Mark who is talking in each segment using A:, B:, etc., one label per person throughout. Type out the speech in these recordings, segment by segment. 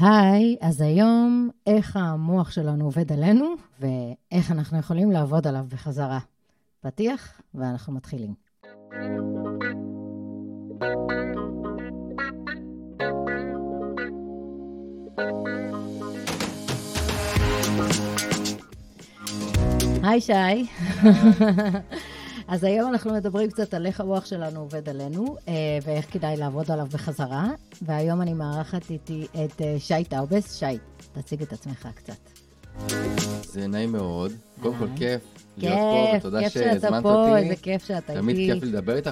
A: היי, אז היום איך המוח שלנו עובד עלינו ואיך אנחנו יכולים לעבוד עליו בחזרה. פתיח, ואנחנו מתחילים. היי שי. אז היום אנחנו מדברים קצת על איך המוח שלנו עובד עלינו, אה, ואיך כדאי לעבוד עליו בחזרה. והיום אני מארחת איתי את אה, שי טאובס. שי, תציג את עצמך קצת.
B: זה נעים מאוד. קודם כל, כיף
A: להיות פה,
B: ותודה שהזמנת אותי.
A: כיף, איזה כיף שאתה איתי.
B: תמיד כיף לדבר איתך,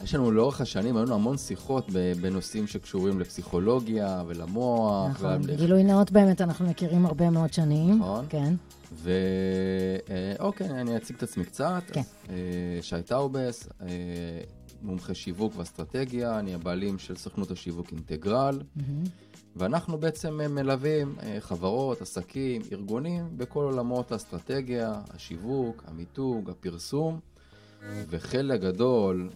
B: ויש לנו לאורך השנים, היו לנו המון שיחות בנושאים שקשורים לפסיכולוגיה ולמוח.
A: נכון, גילוי נאות באמת, אנחנו מכירים הרבה מאוד שנים.
B: נכון.
A: כן.
B: ואוקיי, אני אציג את עצמי קצת.
A: כן.
B: אה, שי טאובס, אה, מומחה שיווק ואסטרטגיה, אני הבעלים של סוכנות השיווק אינטגרל, ואנחנו בעצם מלווים אה, חברות, עסקים, ארגונים, בכל עולמות האסטרטגיה, השיווק, המיתוג, הפרסום, וחלק גדול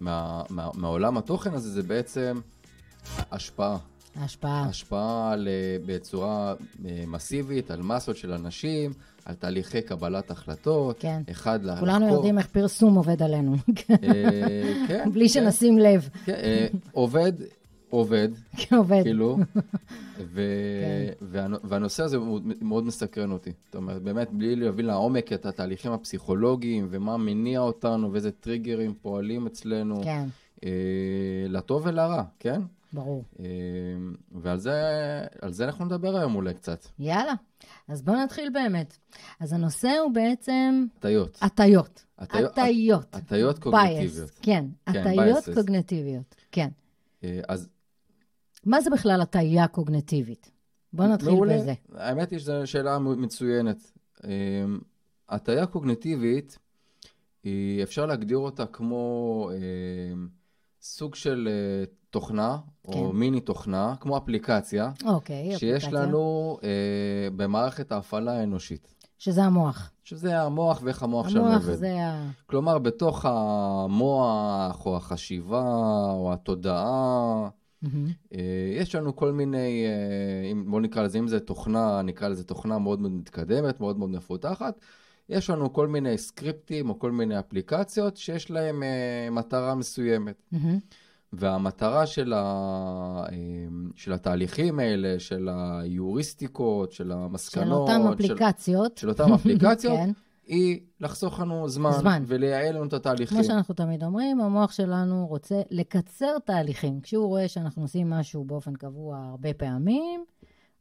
B: מה, מה, מהעולם התוכן הזה זה בעצם השפעה.
A: השפעה.
B: השפעה על, אה, בצורה אה, מסיבית על מסות של אנשים, על תהליכי קבלת החלטות.
A: כן.
B: אחד
A: ל... כולנו יודעים איך פרסום עובד עלינו.
B: אה, כן.
A: בלי כן. שנשים לב.
B: כן, עובד, עובד.
A: כן, עובד.
B: כאילו. ו... כן. והנושא הזה מאוד מסקרן אותי. זאת אומרת, באמת, בלי להבין לעומק את התהליכים הפסיכולוגיים ומה מניע אותנו ואיזה טריגרים פועלים אצלנו.
A: כן.
B: לטוב ולרע, כן?
A: ברור.
B: אמ, ועל זה, זה אנחנו נדבר היום אולי קצת.
A: יאללה, אז בואו נתחיל באמת. אז הנושא הוא בעצם...
B: הטיות.
A: הטיות. הטיות.
B: הטיות קוגנטיביות.
A: כן, כן הטיות קוגנטיביות, כן.
B: אה, אז...
A: מה זה בכלל הטיה קוגנטיבית? בואו נתחיל מעולה. בזה.
B: האמת היא שזו שאלה מצוינת. אמ, הטיה קוגנטיבית, אפשר להגדיר אותה כמו אמ, סוג של אה, תוכנה, כן. או מיני תוכנה, כמו אפליקציה,
A: אוקיי,
B: שיש
A: אפליקציה.
B: לנו אה, במערכת ההפעלה האנושית.
A: שזה המוח.
B: שזה המוח ואיך המוח שלנו עובד.
A: המוח זה ה...
B: כלומר, בתוך המוח, או החשיבה, או התודעה, mm-hmm. אה, יש לנו כל מיני, אה, בואו נקרא לזה, אם זה תוכנה, נקרא לזה תוכנה מאוד מאוד מתקדמת, מאוד מאוד מפותחת. יש לנו כל מיני סקריפטים או כל מיני אפליקציות שיש להם אה, מטרה מסוימת. Mm-hmm. והמטרה של, ה, של התהליכים האלה, של היוריסטיקות, של המסקנות,
A: של אותן אפליקציות,
B: של, של אותן אפליקציות, כן. היא לחסוך לנו זמן, זמן, ולייעל לנו את התהליכים.
A: כמו שאנחנו תמיד אומרים, המוח שלנו רוצה לקצר תהליכים. כשהוא רואה שאנחנו עושים משהו באופן קבוע הרבה פעמים,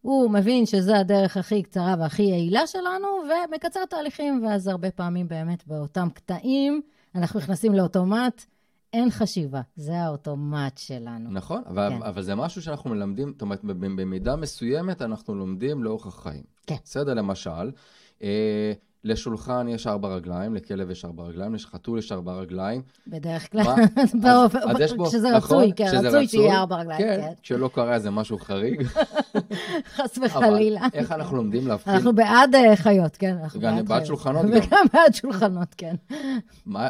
A: הוא מבין שזו הדרך הכי קצרה והכי יעילה שלנו, ומקצר תהליכים, ואז הרבה פעמים באמת באותם קטעים אנחנו נכנסים לאוטומט. אין חשיבה, זה האוטומט שלנו.
B: נכון, אבל, כן. אבל זה משהו שאנחנו מלמדים, זאת אומרת, במידה מסוימת אנחנו לומדים לאורך החיים.
A: כן.
B: בסדר, למשל, אה, לשולחן יש ארבע רגליים, לכלב יש ארבע רגליים, לחתול יש ארבע רגליים.
A: בדרך כלל, כשזה
B: נכון,
A: רצוי, כן, רצוי שיהיה ארבע רגליים,
B: כן. כן. כשלא קרה זה משהו חריג.
A: חס וחלילה.
B: אבל איך אנחנו לומדים להבחין?
A: אנחנו בעד אה, חיות, כן.
B: גם בעד שולחנות גם.
A: וגם בעד שולחנות, כן.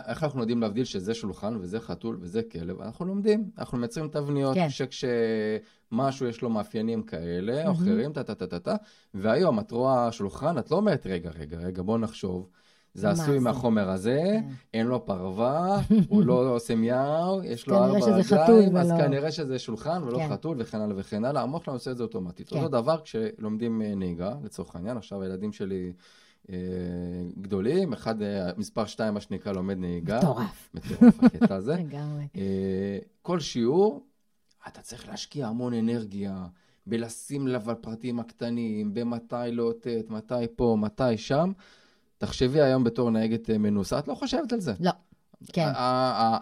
B: איך אנחנו יודעים להבדיל שזה שולחן וזה חתול וזה כלב? אנחנו לומדים, אנחנו מייצרים תבניות, כן. שכש... משהו יש לו מאפיינים כאלה, או אחרים, טה-טה-טה-טה, והיום את רואה שולחן, את לא אומרת, רגע, רגע, רגע, בוא נחשוב. זה עשוי מהחומר הזה, כן. אין לו פרווה, הוא לא עושה מיהו, יש לו ארבע רגליים, אז כנראה שזה שולחן ולא כן. חתול וכן הלאה וכן הלאה. המוח שלנו עושה את זה אוטומטית. כן. אותו דבר כשלומדים אה, נהיגה, לצורך העניין, עכשיו הילדים שלי אה, גדולים, אחד, אה, מספר שתיים, מה שנקרא, לומד נהיגה.
A: מטורף.
B: מטורף, הקטע הזה.
A: לגמרי.
B: כל שיעור, אתה צריך להשקיע המון אנרגיה בלשים לב על פרטים הקטנים, במתי לאותת, מתי פה, מתי שם. תחשבי היום בתור נהגת אה, מנוסה, את לא חושבת על זה.
A: לא. כן,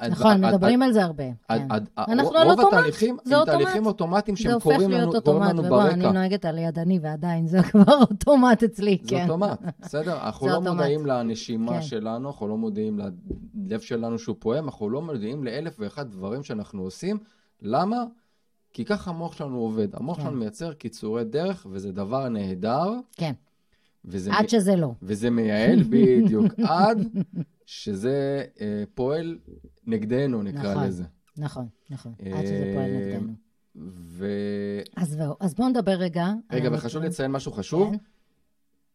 A: נכון, מדברים על זה הרבה. כן. אנחנו על אוטומט, זה אוטומט.
B: עם תהליכים אוטומטיים שהם קוראים לנו ברקע.
A: אני נוהגת על ידני ועדיין זה כבר אוטומט אצלי, כן.
B: זה אוטומט, בסדר? אנחנו לא מודעים לנשימה כן. שלנו, אנחנו לא מודעים ללב שלנו שהוא פועם, אנחנו לא מודעים לאלף ואחד דברים שאנחנו עושים. למה? כי ככה המוח שלנו עובד. המוח כן. שלנו מייצר קיצורי דרך, וזה דבר נהדר.
A: כן. עד מ... שזה לא.
B: וזה מייעל בדיוק, עד שזה אה, פועל נגדנו, נקרא
A: נכון,
B: לזה.
A: נכון, נכון, עד שזה פועל אה, נגדנו.
B: ו...
A: זהו. אז בואו נדבר רגע.
B: רגע, וחשוב לציין משהו חשוב. כן.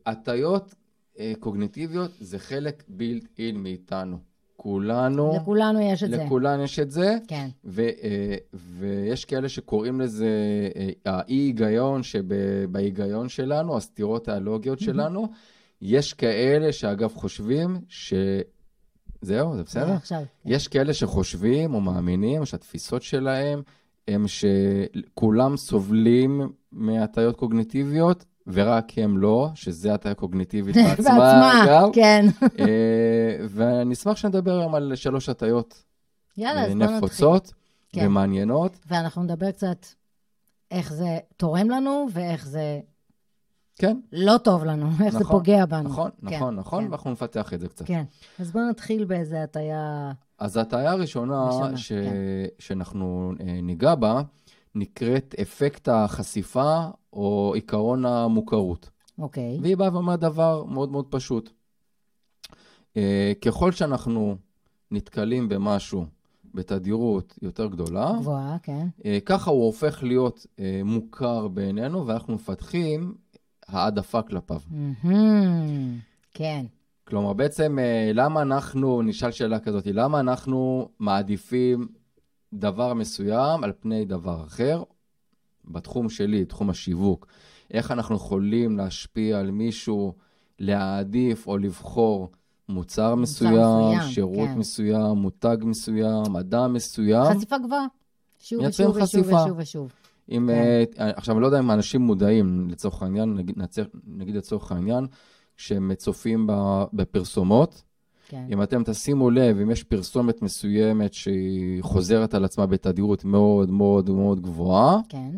B: הטיות אה, קוגניטיביות זה חלק בילט אין מאיתנו. כולנו...
A: לכולנו יש את
B: זה. לכולנו יש את זה.
A: כן.
B: ו, אה, ויש כאלה שקוראים לזה אה, האי-היגיון שבהיגיון שלנו, הסתירות הלוגיות שלנו. יש כאלה שאגב חושבים ש... זהו, זה בסדר?
A: עכשיו.
B: יש כאלה שחושבים או מאמינים שהתפיסות שלהם הם שכולם סובלים מהטיות קוגניטיביות, ורק הם לא, שזה הטיה קוגניטיבית בעצמה,
A: אגב. כן.
B: אה, ואני אשמח שנדבר היום על שלוש הטיות.
A: יאללה, אז בוא נתחיל.
B: נפוצות כן. ומעניינות.
A: ואנחנו נדבר קצת איך זה תורם לנו ואיך זה
B: כן.
A: לא טוב לנו, איך נכון, זה פוגע בנו.
B: נכון, כן, נכון, נכון, כן. ואנחנו נפתח את זה קצת.
A: כן, אז בואו נתחיל באיזה הטיה...
B: אז ההטיה הראשונה ש... כן. שאנחנו אה, ניגע בה, נקראת אפקט החשיפה או עיקרון המוכרות.
A: אוקיי.
B: והיא באה ואומרת דבר מאוד מאוד פשוט. אה, ככל שאנחנו נתקלים במשהו בתדירות יותר גדולה,
A: גבוהה, כן.
B: אה, ככה הוא הופך להיות מוכר בעינינו, ואנחנו מפתחים העדפה כלפיו.
A: כן.
B: כלומר, בעצם, למה אנחנו, נשאל שאלה כזאת, למה אנחנו מעדיפים דבר מסוים על פני דבר אחר? בתחום שלי, תחום השיווק, איך אנחנו יכולים להשפיע על מישהו, להעדיף או לבחור מוצר מסוים, מסוים שירות כן. מסוים, מותג מסוים, אדם מסוים.
A: חשיפה גבוהה. שוב ושוב ושוב ושוב ושוב.
B: אם, כן. uh, עכשיו, אני לא יודע אם אנשים מודעים, לצורך העניין, נגיד, נגיד לצורך העניין, כשהם צופים בפרסומות, כן. אם אתם תשימו לב, אם יש פרסומת מסוימת שהיא חוזרת על עצמה בתדירות מאוד מאוד מאוד גבוהה,
A: כן.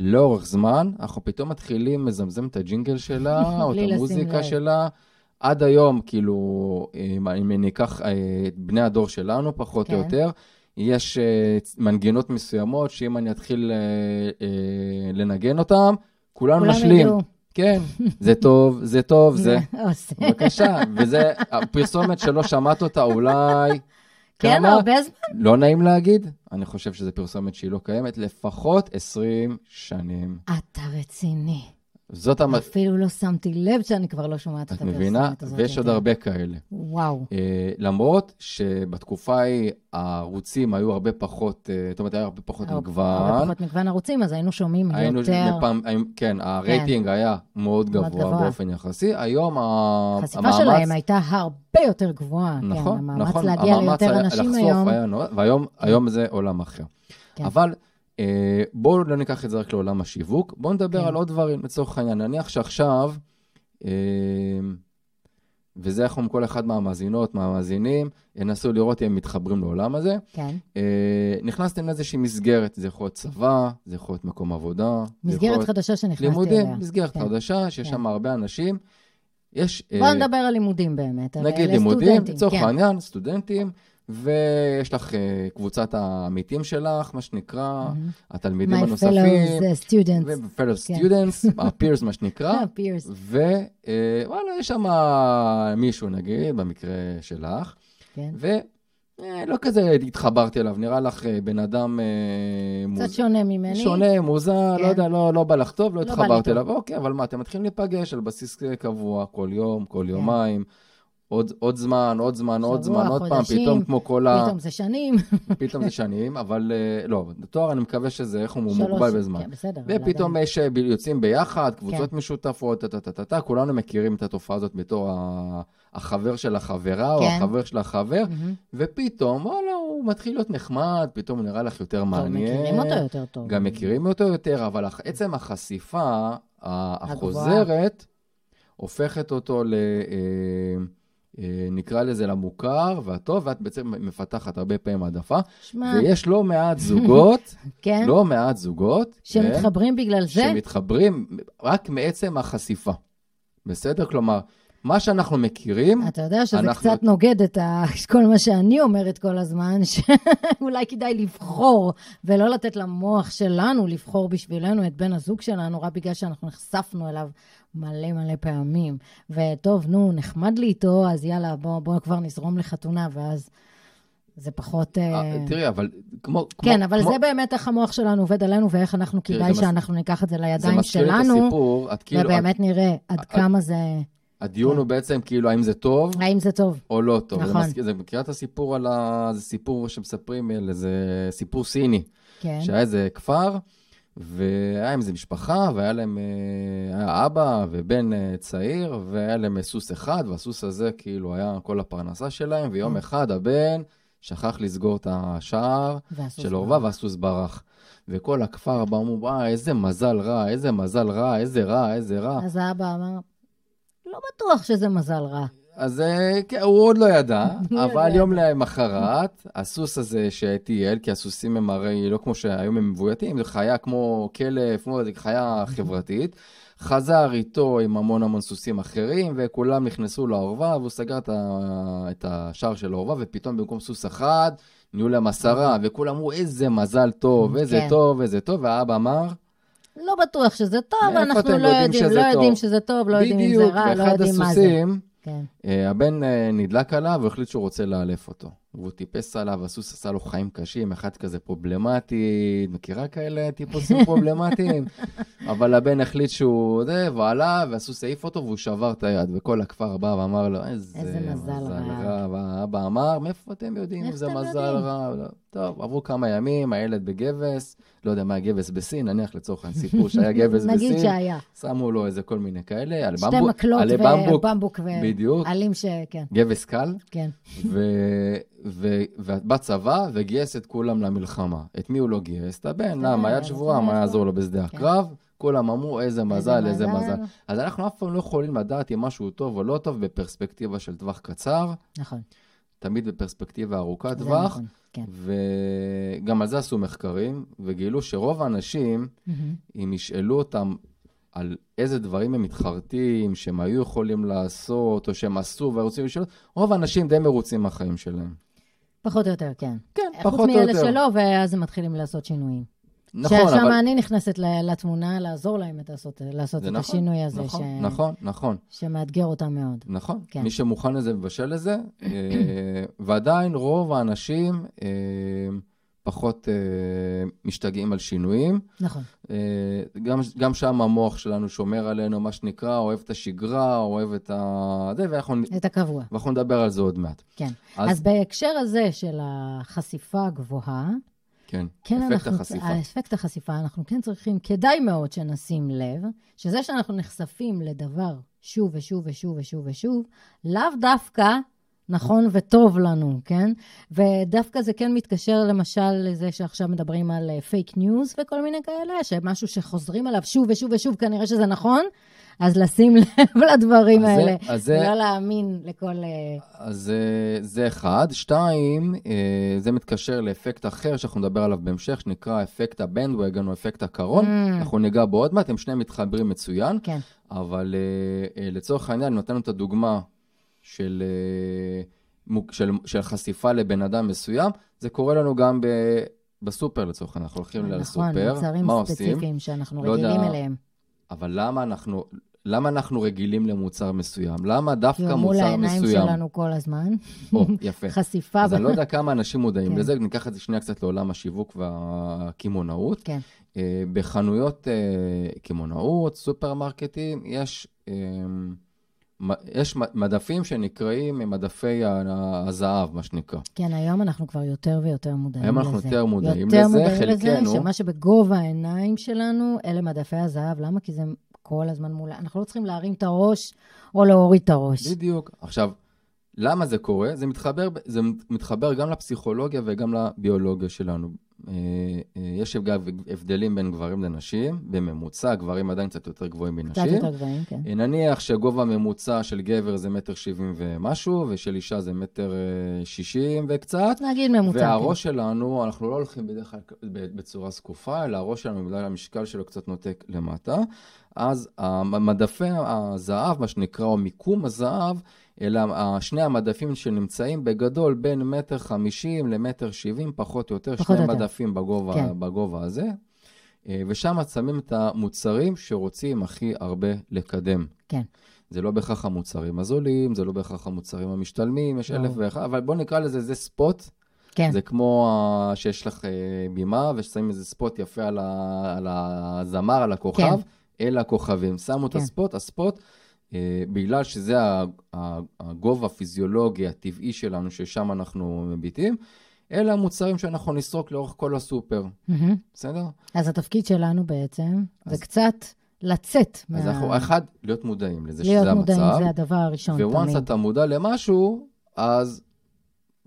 B: לאורך זמן, אנחנו פתאום מתחילים לזמזם את הג'ינגל שלה, או את המוזיקה שלה. עד היום, כאילו, אם, אם ניקח אה, את בני הדור שלנו, פחות כן. או יותר, יש uh, מנגינות מסוימות, שאם אני אתחיל uh, לנגן אותן, כולנו נשלים. ידעו. כן, זה טוב, זה טוב, זה... בבקשה, וזה הפרסומת שלא שמעת אותה, אולי...
A: כן, הרבה זמן.
B: לא נעים להגיד, אני חושב שזו פרסומת שהיא לא קיימת, לפחות 20 שנים.
A: אתה רציני.
B: זאת המ...
A: אפילו לא שמתי לב שאני כבר לא שומעת את הפרסומת הזאת.
B: את מבינה? ויש עוד הרבה כאלה.
A: וואו. Uh,
B: למרות שבתקופה ההיא הערוצים היו הרבה פחות, uh, זאת אומרת, היה הרבה פחות מגוון. הרבה
A: פחות מגוון ערוצים, אז היינו שומעים היינו יותר...
B: מפעם, כן, הרייטינג כן. היה מאוד גבוה, גבוה באופן יחסי. היום
A: החשיפה המאמץ... שלהם הייתה הרבה יותר גבוהה.
B: נכון,
A: כן,
B: המאמץ נכון.
A: להגיע המאמץ ליותר אנשים היום.
B: היה, והיום כן. זה עולם אחר. כן. אבל... אה, בואו לא ניקח את זה רק לעולם השיווק, בואו נדבר כן. על עוד דברים, לצורך העניין. נניח שעכשיו, אה, וזה איך כל אחד מהמאזינות, מהמאזינים, ינסו לראות אם הם מתחברים לעולם הזה.
A: כן.
B: אה, נכנסתם לאיזושהי מסגרת, זה יכול להיות צבא, זה יכול להיות מקום עבודה.
A: מסגרת להיות... חדשה שנכנסתי אליה.
B: לימודים, מסגרת כן. חדשה, שיש כן. שם הרבה אנשים. יש...
A: בואו נדבר על לימודים באמת.
B: נגיד לימודים, לצורך כן. העניין, סטודנטים. ויש לך uh, קבוצת העמיתים שלך, מה שנקרא. התלמידים הנוספים.
A: My fellow students.
B: fellow כן. students, ה-peers מה שנקרא.
A: ה-peers.
B: ווואלה, uh, יש שם מישהו נגיד, במקרה שלך, כן. uh, כזה התחברתי אליו, נראה לך uh, בן אדם...
A: Uh, קצת. שונה ממני.
B: שונה, מוזר, כן. לא יודע, לא, לא בא לך טוב, לא, לא התחברתי אליו. אוקיי, אבל מה, אתם מתחילים להיפגש על בסיס קבוע, כל יום, כל כן. יומיים. עוד, עוד זמן, עוד זמן, עוד זמן, עוד פעם, פתאום כמו כל
A: ה... פתאום זה שנים.
B: פתאום זה שנים, אבל אה, לא, תואר אני מקווה שזה, איך הוא מוגבל בזמן.
A: כן, בסדר.
B: ופתאום יש, אה, יוצאים ביחד, קבוצות כן. משותפות, טה-טה-טה-טה, כולנו מכירים את התופעה הזאת בתור החבר של החברה, כן. או החבר של החבר, mm-hmm. ופתאום, וואלה, הוא מתחיל להיות נחמד, פתאום נראה לך יותר טוב, מעניין.
A: מכירים אותו יותר טוב.
B: גם מכירים אותו יותר, אבל עצם החשיפה החוזרת, הופכת אותו ל... אה, נקרא לזה למוכר והטוב, ואת בעצם מפתחת הרבה פעמים העדפה.
A: שמה...
B: ויש לא מעט זוגות, כן? לא מעט זוגות.
A: שמתחברים כן? בגלל זה?
B: שמתחברים רק מעצם החשיפה. בסדר? כלומר, מה שאנחנו מכירים...
A: אתה יודע שזה אנחנו... קצת נוגד את ה... כל מה שאני אומרת כל הזמן, שאולי כדאי לבחור, ולא לתת למוח שלנו לבחור בשבילנו את בן הזוג שלנו, רק בגלל שאנחנו נחשפנו אליו מלא מלא פעמים. וטוב, נו, נחמד לי איתו, אז יאללה, בואו בוא כבר נזרום לחתונה, ואז זה פחות... אה,
B: תראי, אבל כמו...
A: כן, אבל זה באמת איך המוח שלנו עובד עלינו, ואיך אנחנו, כדאי שאנחנו ניקח את זה לידיים שלנו. זה את הסיפור, את כאילו... ובאמת נראה עד כמה זה...
B: הדיון כן. הוא בעצם כאילו, האם זה טוב?
A: האם זה טוב.
B: או לא טוב. נכון. זה מכירה את הסיפור על ה... זה סיפור שמספרים על איזה סיפור סיני. כן. שהיה איזה כפר, והיה עם איזה משפחה, והיה להם, אה, היה אבא ובן אה, צעיר, והיה להם סוס אחד, והסוס הזה כאילו היה כל הפרנסה שלהם, ויום כן. אחד הבן שכח לסגור את השער של אורווה, והסוס ברח. וכל הכפר בא, אמרו, וואי, איזה מזל רע, איזה מזל רע, איזה רע, איזה רע.
A: אז האבא אמר, לא בטוח שזה מזל רע.
B: אז אה, כן, הוא עוד לא ידע, אבל יום למחרת, הסוס הזה שטייל, כי הסוסים הם הרי לא כמו שהיום הם מבויתים, זה חיה כמו כלב, כמו חיה חברתית, חזר איתו עם המון המון סוסים אחרים, וכולם נכנסו לעורבה, והוא סגר את השער של העורבה, ופתאום במקום סוס אחד, נהיו להם עשרה, וכולם אמרו, איזה מזל טוב, איזה כן. טוב, איזה טוב, והאבא אמר,
A: לא בטוח שזה טוב, אנחנו לא יודעים, לא יודעים שזה טוב, לא יודעים אם זה רע, לא יודעים מה זה. בדיוק, ואחד הסוסים, כן.
B: אה, הבן אה, נדלק עליו והחליט שהוא רוצה לאלף אותו. והוא טיפס עליו, הסוס עשה לו חיים קשים, אחד כזה פרובלמטי, מכירה כאלה טיפוסים פרובלמטיים? אבל הבן החליט שהוא זה, והוא עלה, והסוס העיף אותו והוא שבר את היד, וכל הכפר בא ואמר לו, איזה, איזה מזל רע. והאבא אמר, מאיפה אתם יודעים אם זה מזל רע? לא. טוב, עברו כמה ימים, הילד בגבס, לא יודע מה הגבס בסין, נניח לצורך העניין סיפור שהיה גבס בסין.
A: נגיד שהיה.
B: שמו לו איזה כל מיני כאלה, על
A: במבוק. שתי מקלות ובמבוק. בדיוק. ש... כן.
B: גבס קל.
A: כן.
B: ובצבא, וגייס את כולם למלחמה. את מי הוא לא גייס? את הבן, למה? יד שבורה, מה יעזור לו בשדה כן. הקרב? כולם אמרו, איזה מזל, איזה מזל. אז אנחנו אף פעם לא יכולים לדעת אם משהו טוב או לא טוב בפרספקטיבה של טווח קצר.
A: נכון.
B: תמיד בפרספקטיבה ארוכת טווח. נכון, כן. וגם על זה עשו מחקרים, וגילו שרוב האנשים. אם ישאלו אותם על איזה דברים הם מתחרטים, שהם היו יכולים לעשות, או שהם עשו ורוצים לשאול, רוב האנשים די מרוצים מהחיים שלהם.
A: פחות או יותר, כן.
B: כן, פחות או יותר.
A: חוץ מאלה שלא, ואז הם מתחילים לעשות שינויים. נכון, אבל... ששם אני נכנסת לתמונה, לעזור להם לעשות, לעשות את נכון, השינוי הזה.
B: נכון, ש... נכון, נכון.
A: שמאתגר אותם מאוד.
B: נכון. כן. מי שמוכן לזה מבשל לזה, אה, ועדיין רוב האנשים אה, פחות אה, משתגעים על שינויים.
A: נכון.
B: גם, גם שם המוח שלנו שומר עלינו, מה שנקרא, אוהב את השגרה, אוהב את ה... זה,
A: ואנחנו... את הקבוע.
B: ואנחנו נדבר על זה עוד מעט.
A: כן. אז, אז בהקשר הזה של החשיפה הגבוהה,
B: כן, כן אפקט אנחנו, החשיפה.
A: אפקט החשיפה, אנחנו כן צריכים, כדאי מאוד שנשים לב, שזה שאנחנו נחשפים לדבר שוב ושוב ושוב ושוב ושוב, לאו דווקא נכון וטוב לנו, כן? ודווקא זה כן מתקשר למשל לזה שעכשיו מדברים על fake uh, news וכל מיני כאלה, שמשהו שחוזרים עליו שוב ושוב ושוב, כנראה שזה נכון, אז לשים לב לדברים אז האלה, זה, אז ולא זה, להאמין לכל... אה,
B: אז אה, זה אחד. שתיים, אה, זה מתקשר לאפקט אחר שאנחנו נדבר עליו בהמשך, שנקרא אפקט הבנדווגן או אפקט הקרון. Mm. אנחנו ניגע בו עוד מעט, הם שניהם מתחברים מצוין.
A: כן.
B: אבל לצורך העניין, נתנו את הדוגמה של... של, של חשיפה לבן אדם מסוים, זה קורה לנו גם ב, בסופר לצורך העניין, אנחנו הולכים נכון, לסופר,
A: מה עושים? מוצרים ספציפיים שאנחנו לא רגילים יודע, אליהם.
B: אבל למה אנחנו, למה אנחנו רגילים למוצר מסוים? למה דווקא מוצר מסוים?
A: מול העיניים שלנו כל הזמן.
B: או, יפה.
A: חשיפה.
B: אז אני לא יודע כמה אנשים מודעים כן. לזה, ניקח את זה שנייה קצת לעולם השיווק והקמעונאות.
A: כן.
B: Uh, בחנויות uh, קמעונאות, סופרמרקטים, יש, uh, יש מדפים שנקראים מדפי הזהב, מה שנקרא.
A: כן, היום אנחנו כבר יותר ויותר מודעים לזה.
B: היום אנחנו יותר מודעים יותר לזה,
A: חלקנו. יותר מודעים לזה, שמה שבגובה העיניים שלנו, אלה מדפי הזהב. למה? כי זה כל הזמן מול... אנחנו לא צריכים להרים את הראש או להוריד את הראש.
B: בדיוק. עכשיו, למה זה קורה? זה מתחבר, זה מתחבר גם לפסיכולוגיה וגם לביולוגיה שלנו. אה, אה, יש אגב הבדלים בין גברים לנשים, בממוצע, גברים עדיין קצת יותר גבוהים מנשים.
A: קצת יותר גבוהים, כן.
B: אה, נניח שגובה ממוצע של גבר זה מטר שבעים ומשהו, ושל אישה זה מטר שישים וקצת.
A: נגיד ממוצע,
B: והראש כן. שלנו, אנחנו לא הולכים בדרך כלל בצורה זקופה, אלא הראש שלנו, בגלל המשקל שלו קצת נותק למטה. אז מדפי הזהב, מה שנקרא, או מיקום הזהב, אלא שני המדפים שנמצאים בגדול בין מטר חמישים למטר שבעים, פחות או יותר, פחות שני יותר. מדפים בגובה, כן. בגובה הזה. אה, ושם שמים את המוצרים שרוצים הכי הרבה לקדם.
A: כן.
B: זה לא בהכרח המוצרים הזולים, זה לא בהכרח המוצרים המשתלמים, יש אלף ואחד, אבל בואו נקרא לזה, זה ספוט
A: כן.
B: זה כמו uh, שיש לך בימה ושמים איזה ספוט יפה על, ה, על הזמר, על הכוכב, כן. אלה הכוכבים. שמו כן. את הספוט, הספוט, בגלל שזה הגובה הפיזיולוגי הטבעי שלנו, ששם אנחנו מביטים, אלה המוצרים שאנחנו נסרוק לאורך כל הסופר, mm-hmm. בסדר?
A: אז התפקיד שלנו בעצם אז... זה קצת לצאת
B: אז מה... אנחנו, אחד, להיות מודעים לזה
A: להיות
B: שזה
A: מודעים,
B: המצב.
A: להיות מודעים, זה הדבר הראשון תמיד.
B: וואנס אתה מודע למשהו, אז...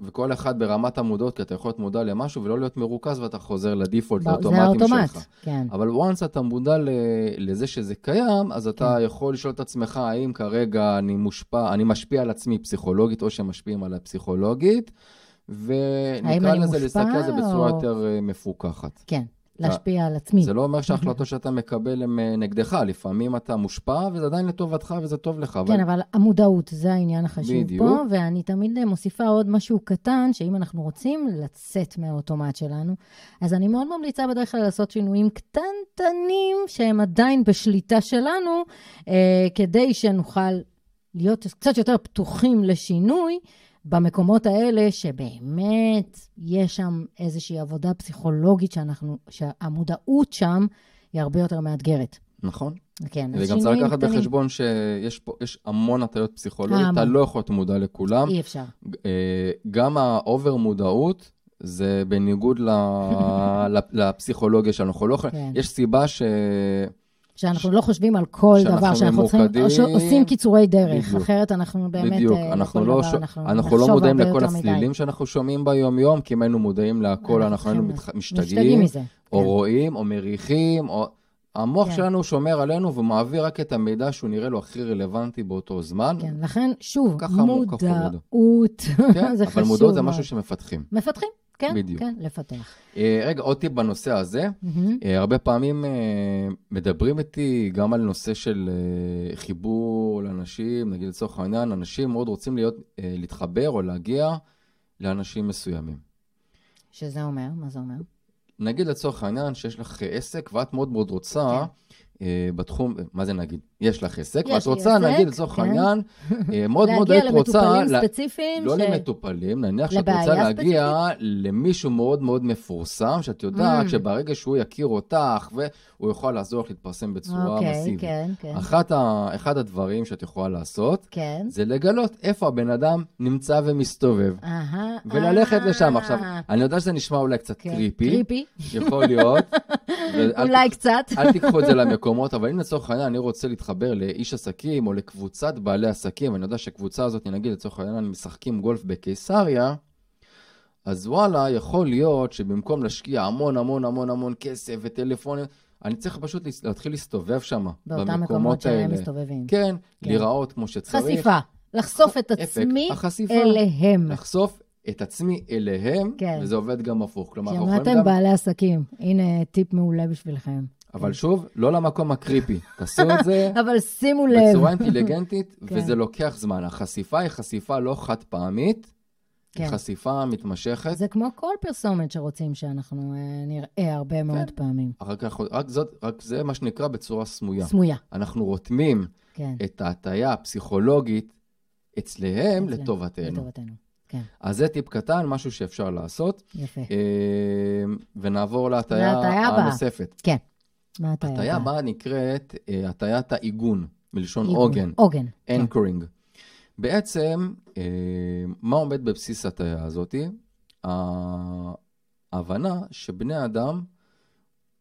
B: וכל אחד ברמת המודעות, כי אתה יכול להיות מודע למשהו ולא להיות מרוכז ואתה חוזר לדיפולט, לאוטומטים שלך. זה האוטומט,
A: כן.
B: אבל once אתה מודע לזה שזה קיים, אז אתה כן. יכול לשאול את עצמך, האם כרגע אני מושפע, אני משפיע על עצמי פסיכולוגית, או שמשפיעים עליי פסיכולוגית, ונקרא לזה להסתכל על זה בצורה או... יותר אה, מפוקחת.
A: כן. להשפיע על עצמי.
B: זה לא אומר שההחלטות שאתה מקבל הן אה, נגדך, לפעמים אתה מושפע וזה עדיין לטובתך וזה טוב לך.
A: כן, אבל, אבל המודעות, זה העניין החשוב בדיוק. פה, ואני תמיד אה, מוסיפה עוד משהו קטן, שאם אנחנו רוצים לצאת מהאוטומט שלנו, אז אני מאוד ממליצה בדרך כלל לעשות שינויים קטנטנים שהם עדיין בשליטה שלנו, אה, כדי שנוכל להיות קצת יותר פתוחים לשינוי. במקומות האלה שבאמת יש שם איזושהי עבודה פסיכולוגית שאנחנו, שהמודעות שם היא הרבה יותר מאתגרת.
B: נכון.
A: כן,
B: וגם צריך לקחת בחשבון שיש פה, יש המון הטיות פסיכולוגיות, אתה לא יכול להיות מודע לכולם.
A: אי אפשר.
B: אה, גם ה over מודעות, זה בניגוד לפסיכולוגיה שלנו. אנחנו לא יכולים, כן. יש סיבה ש...
A: שאנחנו לא חושבים על כל דבר, שאנחנו
B: ממוקדים,
A: צריכים, עושים קיצורי דרך, בדיוק, אחרת אנחנו באמת,
B: בדיוק, אה, אנחנו לא, דבר, אנחנו, אנחנו לא מודעים לכל הצלילים שאנחנו שומעים ביום-יום, כי אם היינו מודעים להכל, אנחנו היינו משתגעים, או כן. רואים, או מריחים, או... המוח כן. שלנו שומר עלינו ומעביר רק את המידע שהוא נראה לו הכי רלוונטי באותו זמן.
A: כן, לכן, שוב, מודעות,
B: כן,
A: זה חשוב.
B: אבל מודעות זה משהו שמפתחים.
A: מפתחים. כן, בדיוק. כן, לפתח.
B: Uh, רגע, עוד טיפ בנושא הזה. Mm-hmm. Uh, הרבה פעמים uh, מדברים איתי גם על נושא של uh, חיבור לאנשים, נגיד לצורך העניין, אנשים מאוד רוצים להיות, uh, להתחבר או להגיע לאנשים מסוימים.
A: שזה אומר? מה זה אומר?
B: נגיד לצורך העניין שיש לך עסק ואת מאוד מאוד רוצה... כן. אה, בתחום, מה זה נגיד? יש לך עסק, ואת רוצה, נגיד, לצורך כן. העניין, אה, מאוד מאוד היית רוצה...
A: להגיע למטופלים ספציפיים.
B: לא. למטופלים, נניח שאת רוצה להגיע. למישהו מאוד מאוד מפורסם, שאת יודעת mm. שברגע שהוא יכיר אותך, והוא יכול לעזור לך להתפרסם בצורה אוקיי, מסיבית. כן, כן. אחד הדברים שאת יכולה לעשות. זה לגלות איפה הבן אדם נמצא ומסתובב, וללכת לשם. עכשיו, אני יודע שזה נשמע אולי קצת. קריפי.
A: קריפי.
B: יכול להיות.
A: אולי קצת.
B: אל תיקחו את זה למקום. מקומות, אבל אם לצורך העניין אני רוצה להתחבר לאיש עסקים או לקבוצת בעלי עסקים, ואני יודע שהקבוצה הזאת, נגיד לצורך העניין, משחקים גולף בקיסריה, אז וואלה, יכול להיות שבמקום להשקיע המון המון המון המון כסף וטלפונים, אני צריך פשוט להתחיל להסתובב שם,
A: באותם מקומות שהם מסתובבים.
B: כן, כן, להיראות כמו שצריך.
A: חשיפה, לחשוף את עצמי
B: החשיפה,
A: אליהם.
B: לחשוף את עצמי אליהם, כן. וזה עובד גם הפוך.
A: כלומר, שמעתם גם... בעלי עסקים, הנה טיפ מעולה בשבילכם.
B: אבל. שוב, לא למקום הקריפי. תעשו את זה
A: אבל שימו לב.
B: בצורה אינטליגנטית, כן. וזה לוקח זמן. החשיפה היא חשיפה לא חד פעמית, כן. חשיפה מתמשכת.
A: זה כמו כל פרסומת שרוצים שאנחנו אה, נראה הרבה כן. מאוד פעמים.
B: רק, רק, זאת, רק זה מה שנקרא בצורה סמויה.
A: סמויה.
B: אנחנו רותמים כן. את ההטייה הפסיכולוגית אצלם לטובתנו.
A: לטובתנו. כן.
B: אז זה טיפ קטן, משהו שאפשר לעשות.
A: יפה. אה,
B: ונעבור להטייה הנוספת.
A: כן. מה ההטיה?
B: ההטיה הבאה נקראת אה, הטיית העיגון, מלשון עוגן.
A: עוגן.
B: Anchoring. כן. בעצם, אה, מה עומד בבסיס ההטיה הזאת? ההבנה שבני אדם,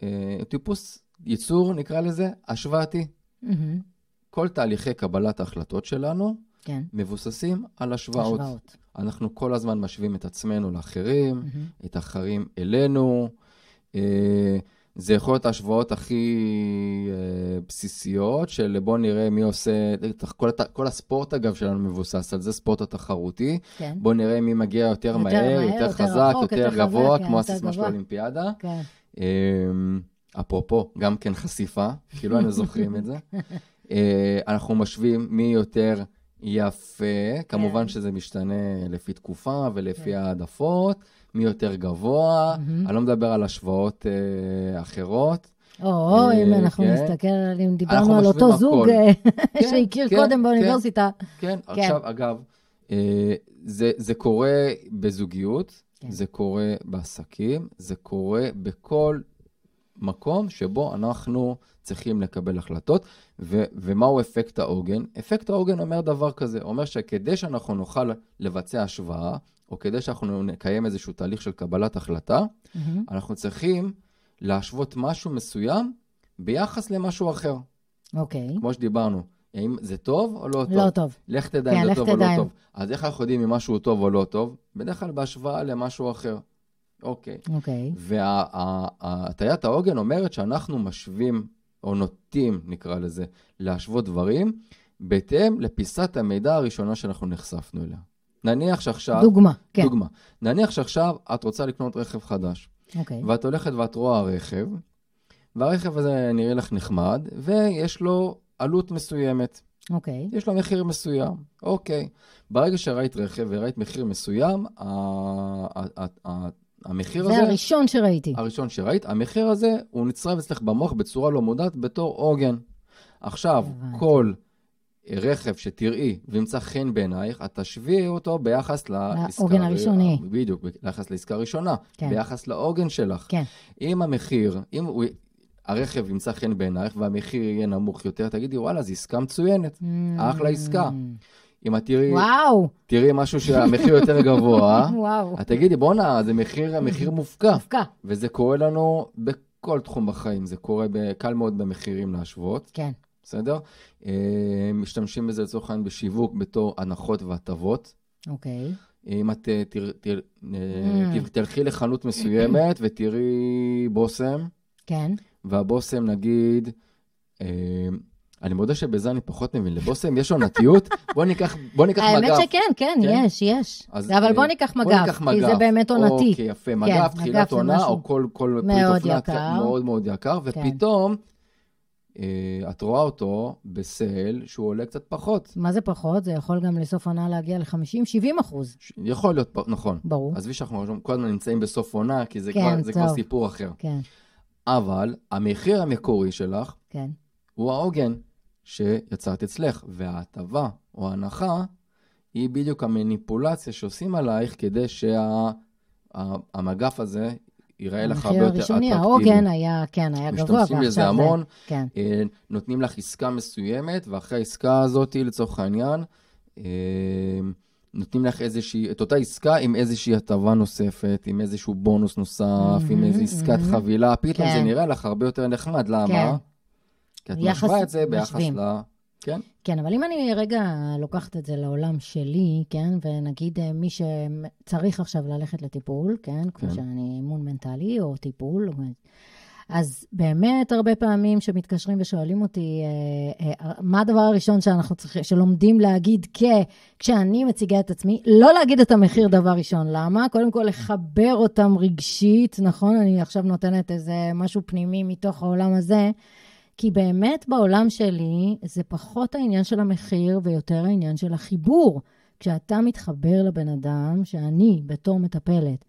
B: אה, טיפוס ייצור, נקרא לזה, השוואתי. Mm-hmm. כל תהליכי קבלת ההחלטות שלנו
A: כן.
B: מבוססים על השוואות. השוואות. אנחנו כל הזמן משווים את עצמנו לאחרים, mm-hmm. את האחרים אלינו. אה, זה יכול להיות ההשוואות הכי אה, בסיסיות, של בוא נראה מי עושה, כל, כל הספורט אגב שלנו מבוסס על זה, ספורט התחרותי.
A: כן.
B: בוא נראה מי מגיע יותר, יותר מהר, מהר, יותר, יותר חזק, רחוק, יותר, יותר גבוה, חזק, כמו כן, הסיסמה של האולימפיאדה.
A: כן.
B: אה, אפרופו, גם כן חשיפה, כאילו היינו זוכרים את זה. אה, אנחנו משווים מי יותר יפה, כן. כמובן שזה משתנה לפי תקופה ולפי כן. העדפות. מי יותר גבוה, mm-hmm. אני לא מדבר על השוואות אה, אחרות.
A: או, אה, אם אנחנו כן. נסתכל, אם דיברנו על אותו זוג אה, כן, שהכיר כן, קודם כן, באוניברסיטה.
B: כן, כן, עכשיו, אגב, אה, זה, זה קורה בזוגיות. כן. זה קורה בעסקים, זה קורה בכל מקום שבו אנחנו צריכים לקבל החלטות. ו- ומהו אפקט העוגן? אפקט העוגן אומר דבר כזה, אומר שכדי שאנחנו נוכל לבצע השוואה, או כדי שאנחנו נקיים איזשהו תהליך של קבלת החלטה, mm-hmm. אנחנו צריכים להשוות משהו מסוים ביחס למשהו אחר.
A: אוקיי. Okay.
B: כמו שדיברנו, האם זה טוב או לא טוב?
A: לא טוב.
B: לך תדע אם כן, זה טוב או לא טוב. אז איך אנחנו יודעים אם משהו טוב או לא טוב? בדרך כלל בהשוואה למשהו אחר. אוקיי.
A: אוקיי.
B: והטיית העוגן אומרת שאנחנו משווים, או נוטים, נקרא לזה, להשוות דברים, בהתאם לפיסת המידע הראשונה שאנחנו נחשפנו אליה. נניח שעכשיו...
A: דוגמה, כן.
B: דוגמה. נניח שעכשיו את רוצה לקנות רכב חדש.
A: אוקיי.
B: ואת הולכת ואת רואה רכב, והרכב הזה נראה לך נחמד, ויש לו עלות מסוימת.
A: אוקיי.
B: יש לו מחיר מסוים. אוקיי. ברגע שראית רכב וראית מחיר מסוים, המחיר הזה...
A: זה הראשון שראיתי.
B: הראשון שראית. המחיר הזה, הוא נצרב אצלך במוח בצורה לא מודעת בתור עוגן. עכשיו, כל רכב שתראי וימצא חן בעינייך, את תשביעי אותו ביחס לעסקה...
A: לעוגן הראשוני.
B: בדיוק, ביחס לעסקה הראשונה. כן. ביחס לעוגן שלך.
A: כן.
B: אם המחיר, אם הוא... הרכב ימצא חן בעינייך והמחיר יהיה נמוך יותר, תגידי, וואלה, זו עסקה מצוינת, mm. אחלה עסקה. אם את תראי,
A: וואו.
B: תראי משהו שהמחיר יותר גבוה, את תגידי, בואנה, זה מחיר, מחיר מופקע.
A: מופקע.
B: וזה קורה לנו בכל תחום בחיים, זה קורה קל מאוד במחירים להשוות.
A: כן.
B: בסדר? אה, משתמשים בזה לצורך העניין בשיווק בתור הנחות והטבות.
A: אוקיי.
B: אם את אה, תר, תר, אה, mm. תלכי לחנות מסוימת ותראי בושם,
A: כן.
B: והבושם נגיד, אני מודה שבזה אני פחות מבין. לבושם יש עונתיות? בוא ניקח, בוא ניקח
A: האמת מגף. האמת שכן, כן, כן, יש, יש. אז, אבל בוא ניקח מגף, בוא ניקח מגף, כי זה באמת עונתי.
B: אוקיי, יפה. מגף, כן, תחילת עונה, או כל, כל
A: פריט אופנה
B: מאוד מאוד יקר, כן. ופתאום... אה, את רואה אותו בסייל שהוא עולה קצת פחות.
A: מה זה פחות? זה יכול גם לסוף עונה להגיע ל-50-70 אחוז.
B: יכול להיות, נכון.
A: ברור.
B: עזבי שאנחנו כל הזמן נמצאים בסוף עונה, כי זה, כן, כבר, זה כבר סיפור אחר.
A: כן.
B: אבל המחיר המקורי שלך,
A: כן.
B: הוא העוגן שיצרת אצלך, וההטבה או ההנחה היא בדיוק המניפולציה שעושים עלייך כדי שהמגף שה, הזה ייראה לך הרבה יותר אטרקטיבי.
A: המחיר הראשוני, העוגן היה, כן, היה גבוה,
B: ועכשיו משתמשים בזה המון,
A: כן.
B: אה, נותנים לך עסקה מסוימת, ואחרי העסקה הזאת, לצורך העניין, אה, נותנים לך איזושהי, את אותה עסקה עם איזושהי הטבה נוספת, עם איזשהו בונוס נוסף, mm-hmm, עם איזו עסקת mm-hmm. חבילה, פתאום כן. זה נראה לך הרבה יותר נחמד. למה? כן. כי את משווה את זה ביחס ל... כן.
A: כן, אבל אם אני רגע לוקחת את זה לעולם שלי, כן, ונגיד אה, מי שצריך עכשיו ללכת לטיפול, כן, כן. כמו שאני אימון מנטלי או טיפול, אז באמת הרבה פעמים שמתקשרים ושואלים אותי, אה, אה, מה הדבר הראשון שאנחנו צריכים, שלומדים להגיד כ... כשאני מציגה את עצמי, לא להגיד את המחיר דבר ראשון. למה? קודם כל לחבר אותם רגשית, נכון? אני עכשיו נותנת איזה משהו פנימי מתוך העולם הזה. כי באמת בעולם שלי זה פחות העניין של המחיר ויותר העניין של החיבור. כשאתה מתחבר לבן אדם, שאני בתור מטפלת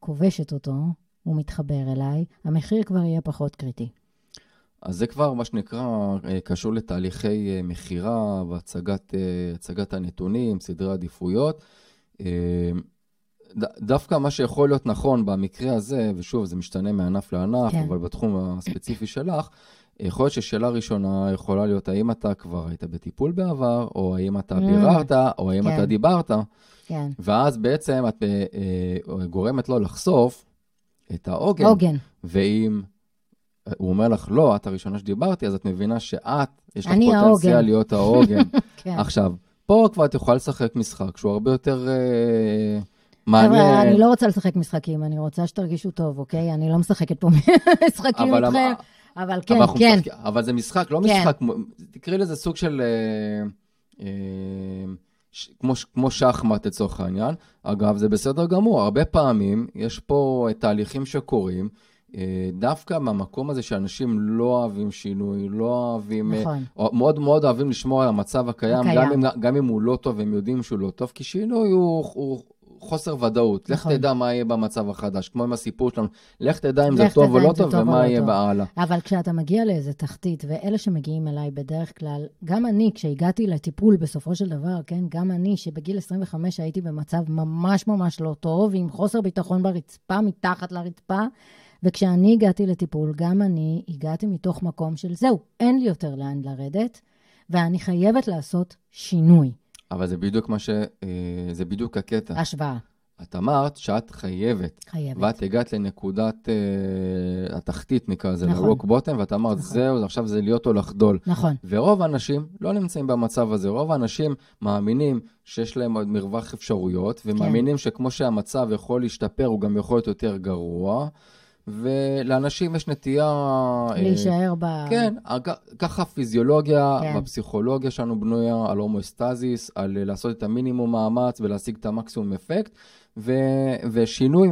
A: כובשת אותו, הוא מתחבר אליי, המחיר כבר יהיה פחות קריטי.
B: אז זה כבר מה שנקרא אה, קשור לתהליכי אה, מכירה והצגת אה, הנתונים, סדרי עדיפויות. דווקא מה שיכול להיות נכון במקרה הזה, ושוב, זה משתנה מענף לענף, כן. אבל בתחום הספציפי שלך, יכול להיות ששאלה ראשונה יכולה להיות, האם אתה כבר היית בטיפול בעבר, או האם אתה mm, ביררת, או האם כן. אתה דיברת.
A: כן.
B: ואז בעצם את אה, אה, גורמת לו לחשוף את העוגן.
A: עוגן.
B: ואם הוא אומר לך, לא, את הראשונה שדיברתי, אז את מבינה שאת, יש לך פוטנציאל העוגן. להיות העוגן. כן. עכשיו, פה כבר את יכולה לשחק משחק שהוא הרבה יותר... אה, מעניין.
A: חבר'ה, אני לא רוצה לשחק משחקים, אני רוצה שתרגישו טוב, אוקיי? אני לא משחקת פה משחקים איתכם. אבל כן, אבל כן. משחק,
B: אבל זה משחק, לא כן. משחק, תקראי לזה סוג של... אה, אה, ש, כמו, כמו שחמט לצורך העניין. אגב, זה בסדר גמור, הרבה פעמים יש פה תהליכים שקורים, אה, דווקא מהמקום הזה שאנשים לא אוהבים שינוי, לא אוהבים...
A: אה, נכון.
B: מאוד מאוד אוהבים לשמור על המצב הקיים, הקיים. גם, אם, גם אם הוא לא טוב, הם יודעים שהוא לא טוב, כי שינוי הוא, הוא, חוסר ודאות. נכון. לך תדע מה יהיה במצב החדש, כמו עם הסיפור שלנו. לך תדע אם זה טוב או לא טוב, ומה לא יהיה בהלאה.
A: אבל כשאתה מגיע לאיזה תחתית, ואלה שמגיעים אליי בדרך כלל, גם אני, כשהגעתי לטיפול בסופו של דבר, כן, גם אני, שבגיל 25 הייתי במצב ממש ממש לא טוב, עם חוסר ביטחון ברצפה, מתחת לרצפה, וכשאני הגעתי לטיפול, גם אני הגעתי מתוך מקום של זהו, אין לי יותר לאן לרדת, ואני חייבת לעשות שינוי.
B: אבל זה בדיוק מה ש... אה, זה בדיוק הקטע.
A: השוואה.
B: את אמרת שאת חייבת.
A: חייבת.
B: ואת הגעת לנקודת uh, התחתית, נקרא לזה, נכון. לרוק בוטם, ואת אמרת, נכון. זהו, עכשיו זה להיות או לחדול.
A: נכון.
B: ורוב האנשים לא נמצאים במצב הזה. רוב האנשים מאמינים שיש להם עוד מרווח אפשרויות, ומאמינים כן. שכמו שהמצב יכול להשתפר, הוא גם יכול להיות יותר גרוע. ולאנשים יש נטייה...
A: אה, להישאר ב...
B: כן, ככה הפיזיולוגיה כן. והפסיכולוגיה שלנו בנויה על הומואסטזיס, על לעשות את המינימום מאמץ ולהשיג את המקסימום אפקט. ו, ושינוי,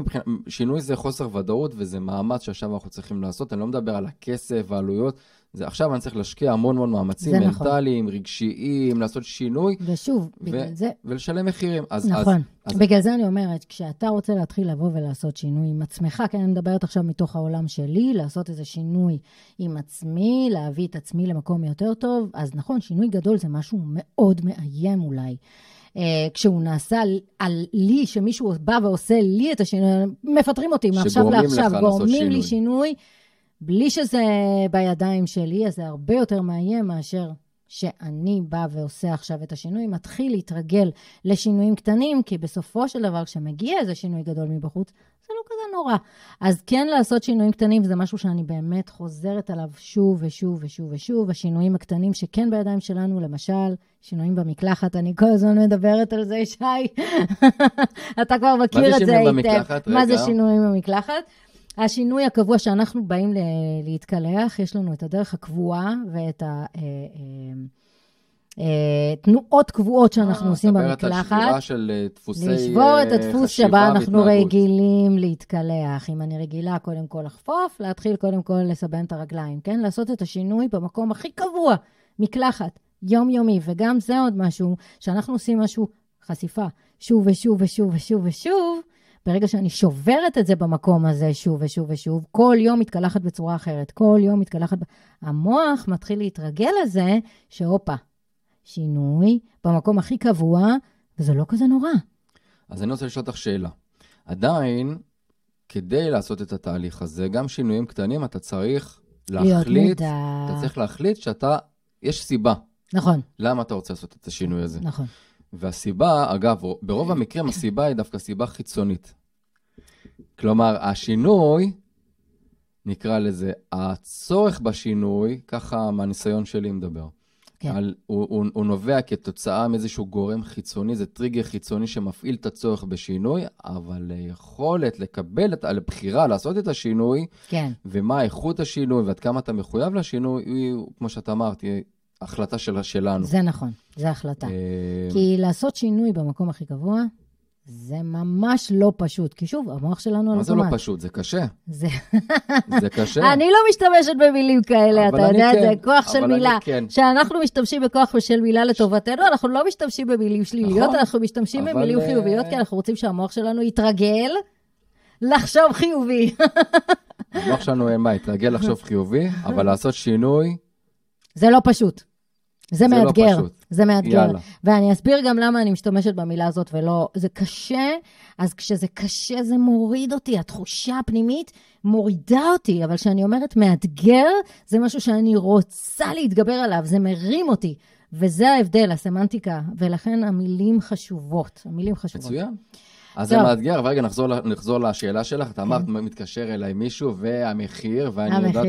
B: שינוי זה חוסר ודאות וזה מאמץ שעכשיו אנחנו צריכים לעשות. אני לא מדבר על הכסף והעלויות, זה עכשיו אני צריך להשקיע המון המון מאמצים נכון. מנטליים, נכון. רגשיים, לעשות שינוי.
A: ושוב, ו- בגלל זה...
B: ולשלם מחירים.
A: אז, נכון. אז, אז... בגלל זה אני אומרת, כשאתה רוצה להתחיל לבוא ולעשות שינוי עם עצמך, כן, אני מדברת עכשיו מתוך העולם שלי, לעשות איזה שינוי עם עצמי, להביא את עצמי למקום יותר טוב, אז נכון, שינוי גדול זה משהו מאוד מאיים אולי. Uh, כשהוא נעשה על, על לי, שמישהו בא ועושה לי את השינוי, מפטרים אותי מעכשיו לעכשיו, גורמים לי שינוי. בלי שזה בידיים שלי, אז זה הרבה יותר מאיים מאשר שאני באה ועושה עכשיו את השינוי, מתחיל להתרגל לשינויים קטנים, כי בסופו של דבר, כשמגיע איזה שינוי גדול מבחוץ, זה לא כזה נורא. אז כן לעשות שינויים קטנים, זה משהו שאני באמת חוזרת עליו שוב ושוב ושוב ושוב. השינויים הקטנים שכן בידיים שלנו, למשל, שינויים במקלחת, אני כל הזמן מדברת על זה, שי. אתה כבר מכיר את זה היטב. מה זה שינויים במקלחת? השינוי הקבוע שאנחנו באים להתקלח, יש לנו את הדרך הקבועה ואת התנועות אה, קבועות שאנחנו עושים במקלחת. את מדברת על
B: שבירה של אה, דפוסי
A: חשיבה לשבור את הדפוס שבה אנחנו רגילים להתקלח. אם אני רגילה קודם כל לחפוף, להתחיל קודם כל לסבן את הרגליים, כן? לעשות את השינוי במקום הכי קבוע, מקלחת, יומיומי. וגם זה עוד משהו, שאנחנו עושים משהו, חשיפה, שוב ושוב ושוב ושוב ושוב, ברגע שאני שוברת את זה במקום הזה שוב ושוב ושוב, כל יום מתקלחת בצורה אחרת, כל יום מתקלחת... המוח מתחיל להתרגל לזה שהופה, שינוי במקום הכי קבוע, וזה לא כזה נורא.
B: אז אני רוצה לשאול אותך שאלה. עדיין, כדי לעשות את התהליך הזה, גם שינויים קטנים, אתה צריך להחליט, אתה צריך להחליט שאתה, יש סיבה.
A: נכון.
B: למה אתה רוצה לעשות את השינוי הזה.
A: נכון.
B: והסיבה, אגב, ברוב המקרים הסיבה היא דווקא סיבה חיצונית. כלומר, השינוי, נקרא לזה, הצורך בשינוי, ככה מהניסיון שלי מדבר. כן. על, הוא, הוא, הוא נובע כתוצאה מאיזשהו גורם חיצוני, זה טריגר חיצוני שמפעיל את הצורך בשינוי, אבל היכולת לקבל את, לבחירה לעשות את השינוי,
A: כן.
B: ומה איכות השינוי ועד כמה אתה מחויב לשינוי, היא, כמו שאת אמרת, היא החלטה של, שלנו.
A: זה נכון, זו החלטה. אה, כי לעשות שינוי במקום הכי גבוה, זה ממש לא פשוט. כי שוב, המוח שלנו על
B: אוטומט. מה זה לא פשוט? זה קשה.
A: זה...
B: זה קשה.
A: אני לא משתמשת במילים כאלה, אתה יודע כן, זה, כוח של מילה. כן. כשאנחנו משתמשים בכוח של מילה לטובתנו, אנחנו לא משתמשים במילים שליליות, נכון, אנחנו משתמשים במילים אה, חיוביות, כי אנחנו רוצים שהמוח שלנו יתרגל לחשוב חיובי.
B: המוח שלנו, מה, יתרגל לחשוב חיובי, אבל לעשות שינוי...
A: זה לא פשוט. זה, זה לא מאתגר, לא זה מאתגר. יאללה. ואני אסביר גם למה אני משתמשת במילה הזאת ולא... זה קשה, אז כשזה קשה זה מוריד אותי, התחושה הפנימית מורידה אותי, אבל כשאני אומרת מאתגר, זה משהו שאני רוצה להתגבר עליו, זה מרים אותי. וזה ההבדל, הסמנטיקה, ולכן המילים חשובות, המילים חשובות.
B: מצוין. אז זה מאתגר, ורגע נחזור, נחזור לשאלה שלך. את אמרת, כן. מתקשר אליי מישהו, והמחיר, ואני יודעת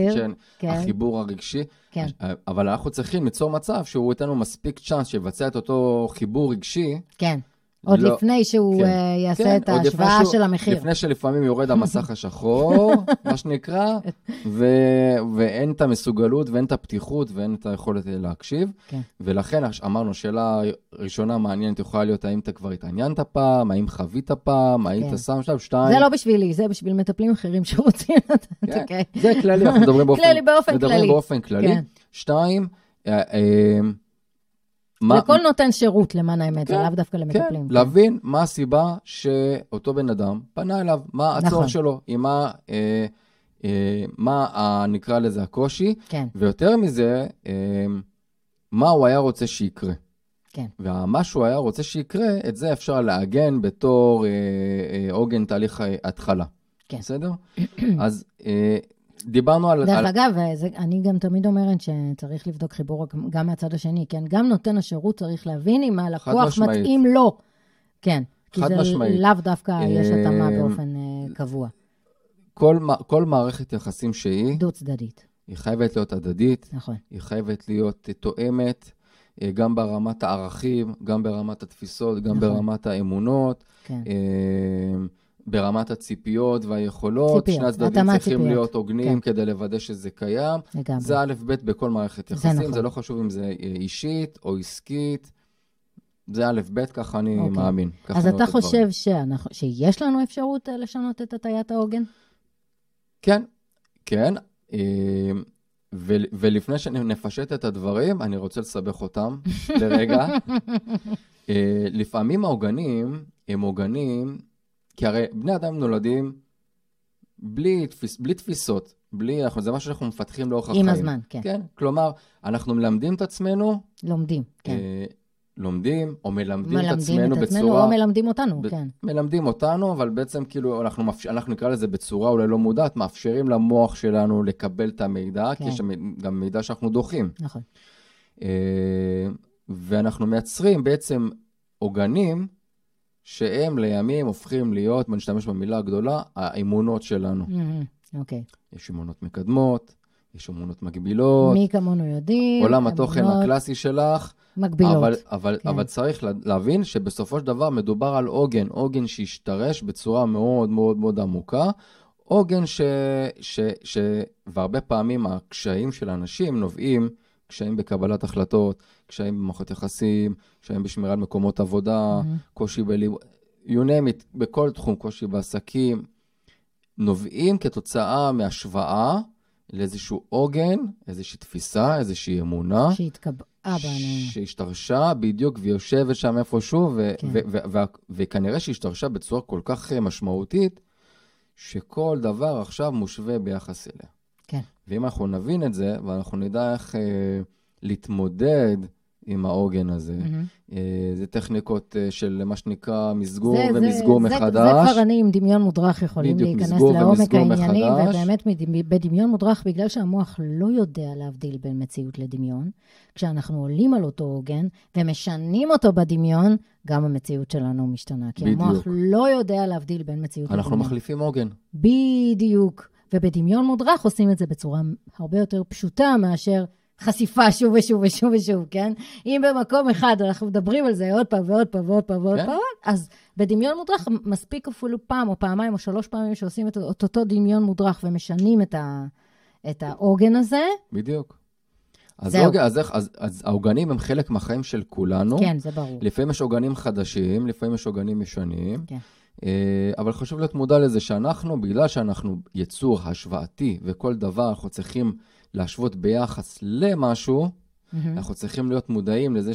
B: שהחיבור כן. הרגשי.
A: כן.
B: אבל אנחנו צריכים ליצור מצב שהוא ייתן לנו מספיק צ'אנס שיבצע את אותו חיבור רגשי.
A: כן. עוד לא, לפני שהוא כן, uh, יעשה כן, את ההשוואה שהוא, של המחיר.
B: לפני שלפעמים יורד המסך השחור, מה שנקרא, ו, ואין את המסוגלות ואין את הפתיחות ואין את היכולת להקשיב.
A: כן.
B: ולכן אמרנו, שאלה ראשונה מעניינת יכולה להיות, האם אתה כבר התעניינת פעם, האם חווית פעם, כן. היית שם שם, שתיים.
A: זה לא בשבילי, זה בשביל מטפלים אחרים שרוצים לתת, כן.
B: אוקיי. זה כללי, אנחנו מדברים באופן,
A: כללי
B: מדברים. באופן כללי. כן. שתיים, אה, אה,
A: מה... לכל נותן שירות, למען האמת, כן, ולאו דווקא למטפלים. כן,
B: להבין מה הסיבה שאותו בן אדם פנה אליו, מה הצורך נכון. שלו, עם מה, אה, אה, מה ה, נקרא לזה הקושי, כן. ויותר מזה, אה, מה הוא היה רוצה שיקרה. כן. ומה שהוא היה רוצה שיקרה, את זה אפשר לעגן בתור אה, אה, עוגן אה, תהליך התחלה. כן. בסדר? אז אה, דיברנו על...
A: דרך על... אגב, זה, אני גם תמיד אומרת שצריך לבדוק חיבור גם מהצד השני, כן? גם נותן השירות צריך להבין אם הלקוח מתאים לו. כן. כי זה משמעית. לאו דווקא יש התאמה אה, באופן uh, קבוע.
B: כל, כל מערכת יחסים שהיא...
A: דו-צדדית.
B: היא חייבת להיות הדדית. נכון. היא חייבת להיות תואמת, אה, גם ברמת הערכים, גם ברמת התפיסות, גם נכון. ברמת האמונות. כן. ברמת הציפיות והיכולות, ציפיות, שני הצדדים צריכים ציפיות. להיות הוגנים כן. כדי לוודא שזה קיים. לגמרי. זה א', ב' בכל מערכת יחסים, זה, נכון. זה לא חשוב אם זה אישית או עסקית. זה א', ב', ככה אני אוקיי. מאמין.
A: אז אתה חושב שאנחנו, שיש לנו אפשרות אה, לשנות את הטיית העוגן?
B: כן, כן. אה, ו- ולפני שנפשט את הדברים, אני רוצה לסבך אותם לרגע. אה, לפעמים העוגנים הם עוגנים כי הרי בני אדם נולדים בלי, תפיס, בלי תפיסות, בלי, אנחנו, זה משהו שאנחנו מפתחים לאורך החיים.
A: עם הזמן, כן.
B: כן, כלומר, אנחנו מלמדים את עצמנו.
A: לומדים, כן. אה,
B: לומדים, או מלמדים, מלמדים את עצמנו את עצמנו
A: בצורה... או מלמדים אותנו, ב- כן.
B: מלמדים אותנו, אבל בעצם כאילו, אנחנו, מאפשר, אנחנו נקרא לזה בצורה אולי לא מודעת, מאפשרים למוח שלנו לקבל את המידע, כן. כי יש גם מידע שאנחנו דוחים. נכון. אה, ואנחנו מייצרים בעצם עוגנים שהם לימים הופכים להיות, בוא נשתמש במילה הגדולה, האמונות שלנו.
A: Mm-hmm. אוקיי. Mm-hmm. Okay.
B: יש אמונות מקדמות, יש אמונות מגבילות.
A: מי כמונו יודעים.
B: עולם התוכן. הקלאסי שלך. מגבילות. אבל, אבל, כן. אבל צריך להבין שבסופו של דבר מדובר על עוגן, עוגן שהשתרש בצורה מאוד מאוד מאוד עמוקה. עוגן ש... ש, ש... והרבה פעמים הקשיים של האנשים נובעים, קשיים בקבלת החלטות, קשיים במערכות יחסים, קשיים בשמירה על מקומות עבודה, mm-hmm. קושי בלימוד, you name it, בכל תחום, קושי בעסקים, נובעים כתוצאה מהשוואה לאיזשהו עוגן, איזושהי תפיסה, איזושהי אמונה.
A: שהתקבעה בנו.
B: שהשתרשה בדיוק, והיא יושבת שם איפשהו, ו- כן. ו- ו- ו- וכנראה שהשתרשה בצורה כל כך משמעותית, שכל דבר עכשיו מושווה ביחס אליה. כן. ואם אנחנו נבין את זה, ואנחנו נדע איך אה, להתמודד עם העוגן הזה. Mm-hmm. זה טכניקות אה, של מה שנקרא מסגור זה, ומסגור זה, מחדש.
A: זה, זה כבר אני עם דמיון מודרך יכולים בדיוק, להיכנס לעומק העניינים, ובאמת בדמיון מודרך, בגלל שהמוח לא יודע להבדיל בין מציאות לדמיון, כשאנחנו עולים על אותו עוגן ומשנים אותו בדמיון, גם המציאות שלנו משתנה. כי בדיוק. המוח לא יודע להבדיל בין מציאות
B: לדמיון. אנחנו מחליפים עוגן.
A: בדיוק. ובדמיון מודרך עושים את זה בצורה הרבה יותר פשוטה מאשר חשיפה שוב ושוב ושוב ושוב, כן? אם במקום אחד אנחנו מדברים על זה עוד פעם ועוד פעם ועוד פעם ועוד כן? פעם, אז בדמיון מודרך מספיק אפילו פעם או פעמיים או שלוש פעמים שעושים את אותו דמיון מודרך ומשנים את, ה, את העוגן הזה.
B: בדיוק. אז, אוג, אז, איך, אז, אז העוגנים הם חלק מהחיים של כולנו.
A: כן, זה ברור.
B: לפעמים יש עוגנים חדשים, לפעמים יש עוגנים ישנים. כן. אה, אבל חשוב להיות מודע לזה שאנחנו, בגלל שאנחנו יצור השוואתי וכל דבר אנחנו צריכים להשוות ביחס למשהו, mm-hmm. אנחנו צריכים להיות מודעים לזה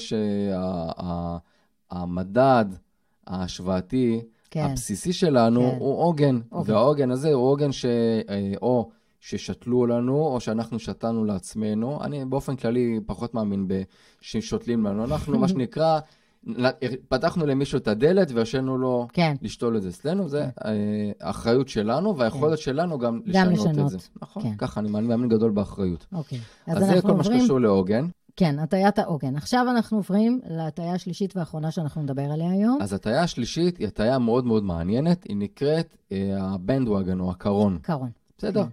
B: שהמדד שה, ההשוואתי, כן. הבסיסי שלנו, כן. הוא עוגן. עוגן. והעוגן הזה הוא עוגן ש... אה, או ששתלו לנו, או שאנחנו שתלנו לעצמנו. אני באופן כללי פחות מאמין ששותלים לנו. אנחנו, מה שנקרא, פתחנו למישהו את הדלת והרשינו לו כן. לשתול את זה. אצלנו זה כן. האחריות שלנו והיכולת כן. שלנו גם, גם לשנות, לשנות את זה. נכון, כן. ככה, אני מאמין גדול באחריות. אוקיי. אז, אז זה כל עוברים... מה שקשור לעוגן.
A: כן, הטיית העוגן. עכשיו אנחנו עוברים להטיה השלישית והאחרונה שאנחנו נדבר עליה היום.
B: אז הטיה השלישית היא הטיה מאוד מאוד מעניינת, היא נקראת הבנדווגן או הקרון.
A: קרון.
B: בסדר. כן.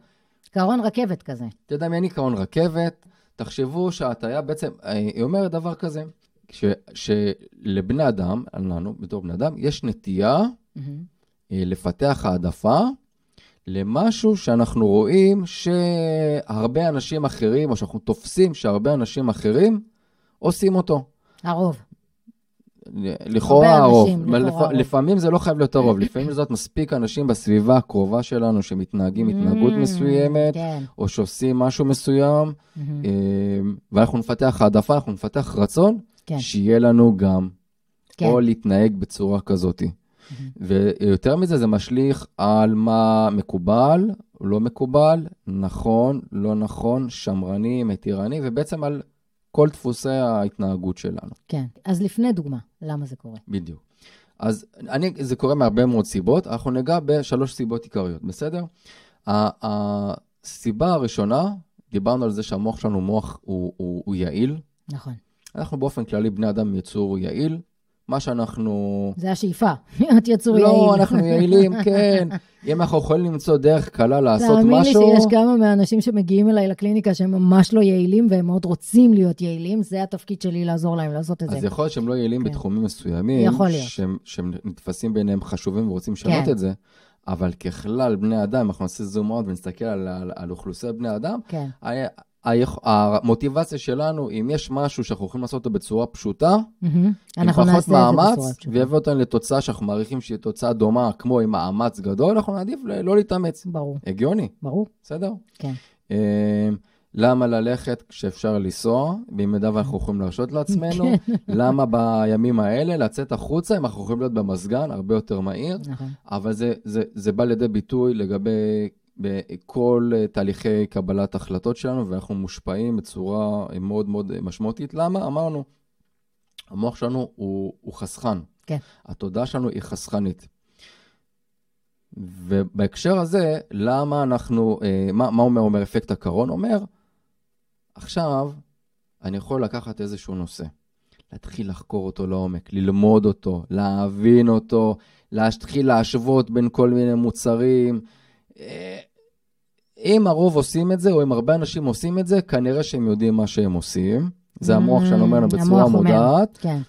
A: קרון רכבת כזה.
B: אתה יודע מי אני קרון רכבת? תחשבו שההטיה בעצם, אה, היא אומרת דבר כזה, ש, שלבני אדם, לנו, בתור בני אדם, יש נטייה mm-hmm. לפתח העדפה למשהו שאנחנו רואים שהרבה אנשים אחרים, או שאנחנו תופסים שהרבה אנשים אחרים עושים אותו.
A: הרוב.
B: לכאורה הרוב. לפ... לפעמים זה לא חייב להיות הרוב, לפעמים זאת מספיק אנשים בסביבה הקרובה שלנו שמתנהגים התנהגות mm, מסוימת, כן. או שעושים משהו מסוים, mm-hmm. ואנחנו נפתח העדפה, אנחנו נפתח רצון
A: כן.
B: שיהיה לנו גם,
A: כן.
B: או להתנהג בצורה כזאת. ויותר מזה, זה משליך על מה מקובל, לא מקובל, נכון, לא נכון, שמרני, מתירני, ובעצם על כל דפוסי ההתנהגות שלנו.
A: כן. אז לפני דוגמה, למה זה קורה?
B: בדיוק. אז אני, זה קורה מהרבה מאוד סיבות, אנחנו ניגע בשלוש סיבות עיקריות, בסדר? הסיבה הראשונה, דיברנו על זה שהמוח שלנו מוח הוא, הוא, הוא יעיל.
A: נכון.
B: אנחנו באופן כללי בני אדם יצור יעיל. מה שאנחנו...
A: זה השאיפה, להיות יצור יעיל.
B: לא, אנחנו יעילים, כן. אם אנחנו יכולים למצוא דרך קלה לעשות
A: תאמין
B: משהו...
A: לי שיש כמה מהאנשים שמגיעים אליי לקליניקה שהם ממש לא יעילים והם מאוד רוצים להיות יעילים, זה התפקיד שלי לעזור להם לעשות את זה.
B: אז יכול להיות שהם לא יעילים
A: כן.
B: בתחומים מסוימים,
A: יכול להיות.
B: שהם, שהם נתפסים בעיניהם חשובים ורוצים לשנות
A: כן.
B: את זה, אבל ככלל, בני אדם, אנחנו נעשה זום אאוט ונסתכל על, על, על אוכלוסיית בני אדם,
A: כן,
B: המוטיבציה שלנו, אם יש משהו שאנחנו יכולים לעשות אותו בצורה פשוטה. עם פחות מאמץ. ויביא אותנו לתוצאה שאנחנו מעריכים שהיא תוצאה דומה, כמו עם מאמץ גדול, אנחנו נעדיף לא להתאמץ.
A: ברור,
B: הגיוני,
A: ברור,
B: בסדר?
A: כן.
B: אה, למה ללכת כשאפשר לנסוע, במידה ואנחנו יכולים להרשות לעצמנו?
A: כן.
B: למה בימים האלה לצאת החוצה, אם אנחנו יכולים להיות במזגן, הרבה יותר מהיר?
A: נכון.
B: אבל זה, זה, זה בא לידי ביטוי לגבי כל אה, תהליכי קבלת החלטות שלנו, ואנחנו מושפעים בצורה מאוד מאוד משמעותית. למה? אמרנו, המוח שלנו הוא, הוא חסכן.
A: כן.
B: התודעה שלנו היא חסכנית. ובהקשר הזה, למה אנחנו, אה, מה, מה אומר, אומר אפקט הקרון? אומר, עכשיו אני יכול לקחת איזשהו נושא, להתחיל לחקור אותו לעומק, ללמוד אותו, להבין אותו, להתחיל להשוות בין כל מיני מוצרים. אם הרוב עושים את זה, או אם הרבה אנשים עושים את זה, כנראה שהם יודעים מה שהם עושים. זה המוח שלנו אומר לנו
A: Mm,
B: בצורה. מודעת.
A: כן,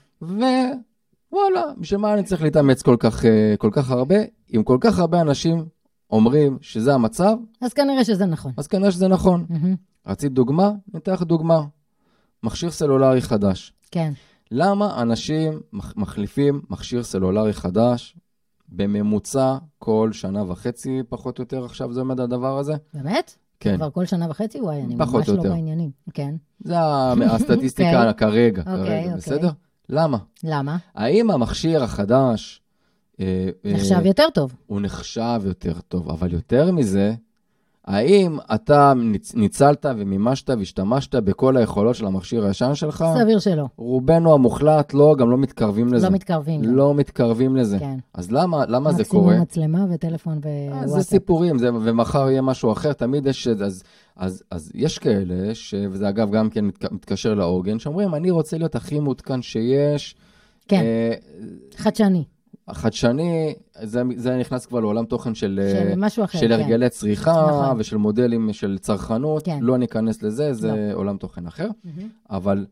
B: ווואלה, בשביל מה אני צריך להתאמץ כל כך, אה, כל כך הרבה? אם כל כך הרבה אנשים אומרים שזה המצב,
A: אז כנראה שזה נכון.
B: אז כנראה שזה נכון.
A: מהמם.
B: רצית דוגמה? ניתן לך דוגמה. מכשיר סלולרי חדש.
A: כן,
B: למה אנשים מח- מחליפים מכשיר סלולרי חדש בממוצע כל שנה וחצי, פחות או יותר עכשיו זה עומד הדבר הזה?
A: באמת?
B: כן,
A: כבר כל שנה וחצי? וואי, אני ממש לא. בעניינים. כן.
B: זה הסטטיסטיקה כרגע,
A: אוקיי,
B: כרגע,
A: אוקיי.
B: בסדר? למה?
A: למה?
B: האם המכשיר החדש... אה, אה,
A: נחשב יותר טוב.
B: הוא נחשב יותר טוב, אבל יותר מזה, האם אתה ניצ- ניצלת ומימשת והשתמשת בכל היכולות של המכשיר הישן שלך?
A: סביר שלא.
B: רובנו המוחלט לא, גם לא מתקרבים לזה.
A: לא מתקרבים. לזה.
B: לא מתקרבים לזה.
A: כן.
B: אז למה, למה זה קורה?
A: מקסימום מצלמה וטלפון
B: אה,
A: ווואטסאפ.
B: זה סיפורים, זה, ומחר יהיה משהו אחר, תמיד יש... אז, אז, אז יש כאלה, ש, וזה אגב גם כן מתק, מתקשר לעוגן, שאומרים, אני רוצה להיות הכי מעודכן שיש.
A: כן,
B: אה,
A: חדשני.
B: החדשני, זה, זה נכנס כבר לעולם תוכן של... אה,
A: של משהו אחר,
B: של
A: כן.
B: הרגלי צריכה
A: נכון.
B: ושל מודלים של צרכנות,
A: כן.
B: לא ניכנס לזה, זה עולם תוכן אחר. אבל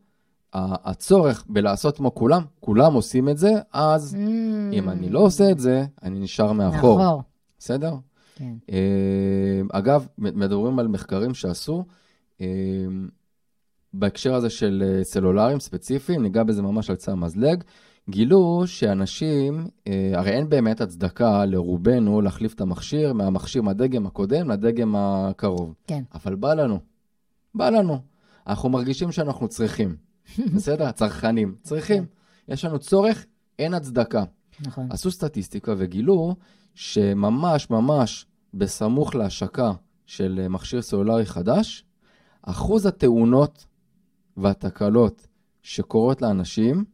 B: ה- הצורך בלעשות כמו כולם, כולם עושים את זה, אז אם אני לא עושה את זה, אני נשאר מאחור.
A: מאחור.
B: בסדר?
A: כן.
B: אה, אגב, מדברים על מחקרים שעשו, אה, בהקשר הזה של אה, סלולריים ספציפיים, ניגע בזה ממש על קצה המזלג, גילו שאנשים, אה, הרי אין באמת הצדקה לרובנו להחליף את המכשיר מהמכשיר מהדגם הקודם לדגם הקרוב.
A: כן.
B: אבל בא לנו, בא לנו. אנחנו מרגישים שאנחנו צריכים, בסדר? הצרכנים, צריכים. יש לנו צורך, אין הצדקה.
A: נכון.
B: עשו סטטיסטיקה וגילו שממש ממש בסמוך להשקה של אה, מכשיר סלולרי חדש, אחוז התאונות והתקלות שקורות לאנשים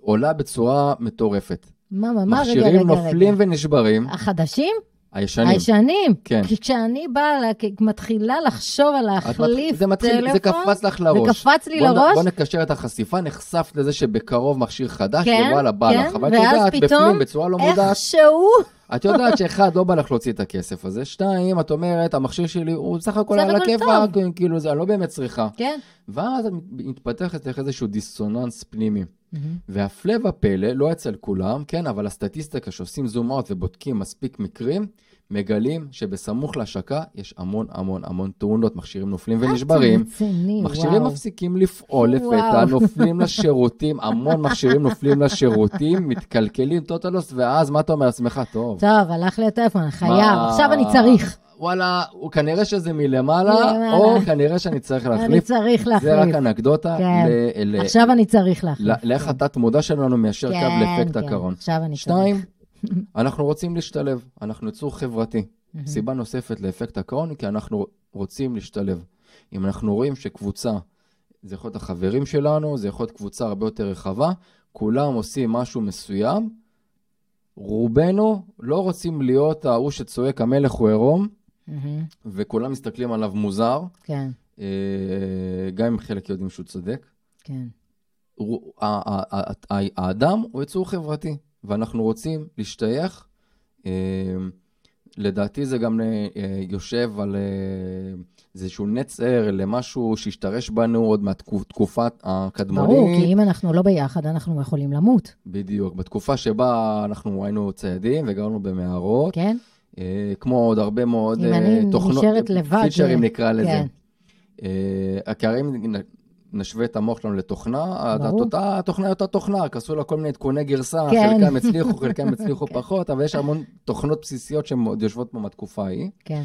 B: עולה בצורה מטורפת.
A: מה, מה, מה, רגע, רגע,
B: מכשירים
A: רגע.
B: נופלים ונשברים,
A: החדשים?
B: הישנים.
A: הישנים.
B: כן.
A: כי כשאני באה, מתחילה לחשוב על להחליף
B: זה מתחיל,
A: טלפון,
B: זה קפץ לך לראש.
A: זה קפץ לי
B: בוא
A: לראש.
B: בוא נקשר את החשיפה, נחשפת לזה שבקרוב מכשיר חדש,
A: כן,
B: ווואלה, בא
A: כן,
B: לך. אבל את
A: ואז
B: יודעת,
A: פתאום,
B: בפנים, בצורה לא מודעת,
A: איכשהו,
B: את יודעת שאחד, לא בא לך להוציא את הכסף הזה, שתיים, את אומרת, המכשיר שלי הוא בסך הכל על הכיפאק, כאילו, זה אני לא באמת צריכה.
A: כן.
B: ואז את מתפתח אצלך איזשהו דיסוננס פנימי. והפלא ופלא, לא אצל כולם, כן, אבל הסטטיסטיקה שעושים זום אאוט ובודקים מספיק מקרים, מגלים שבסמוך להשקה יש המון המון המון תאונות, מכשירים נופלים ונשברים.
A: רציני,
B: מכשירים
A: וואו.
B: מפסיקים לפעול לפתע. נופלים לשירותים, המון מכשירים נופלים לשירותים, מתקלקלים טוטלוס, ואז מה אתה אומר לעצמך? טוב.
A: טוב, הלך לי הטלפון, חייב, עכשיו אני צריך.
B: וואלה, כנראה שזה מלמעלה, או כנראה שאני צריך להחליף.
A: אני צריך להחליף.
B: זה רק אנקדוטה.
A: כן. ל- עכשיו אני צריך להחליף.
B: לאיך כן. התת-מודע שלנו מיישר
A: כן,
B: קו לאפקט
A: כן.
B: הקרון.
A: עכשיו אני
B: שתיים,
A: צריך.
B: אנחנו רוצים להשתלב, אנחנו יצור חברתי. סיבה נוספת לאפקט הקרון, כי אנחנו רוצים להשתלב. אם אנחנו רואים שקבוצה, זה יכול להיות החברים שלנו, זה יכול להיות קבוצה הרבה יותר רחבה, כולם עושים משהו מסוים, רובנו לא רוצים להיות ההוא שצועק המלך הוא עירום. וכולם מסתכלים עליו מוזר,
A: כן,
B: אה, גם אם חלק יודעים שהוא צודק.
A: כן.
B: האדם הוא יצור חברתי, ואנחנו רוצים להשתייך. אה, לדעתי זה גם אה, יושב על אה, איזשהו נצר למשהו שהשתרש בנו עוד מהתקופה הקדמונית.
A: ברור, כי אם אנחנו לא ביחד, אנחנו יכולים למות,
B: בדיוק. בתקופה שבה אנחנו היינו ציידים וגרנו במערות,
A: כן?
B: כמו עוד הרבה מאוד
A: אם
B: אה,
A: אני
B: תוכנות,
A: נשארת לבד,
B: פיצ'רים נקרא לזה.
A: כן.
B: כי הרי אם נשווה את המוח שלנו לתוכנה,
A: ברור.
B: אותה התוכנה היא אותה תוכנה, רק עשו לה כל מיני עדכוני גרסה,
A: כן.
B: חלקם הצליחו, חלקם הצליחו פחות, אבל יש המון תוכנות בסיסיות שהן עוד יושבות פה מהתקופה ההיא.
A: כן,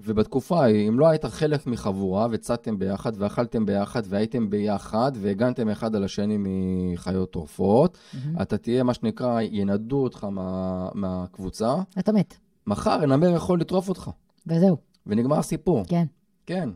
B: ובתקופה ההיא, אם לא היית חלק מחבורה וצדתם ביחד ואכלתם ביחד והייתם ביחד והגנתם אחד על השני מחיות טורפות, אתה תהיה מה שנקרא, ינדו אותך מה, מהקבוצה.
A: אתה מת,
B: מחר הנמר יכול לטרוף אותך,
A: וזהו,
B: ונגמר הסיפור.
A: כן.
B: כן.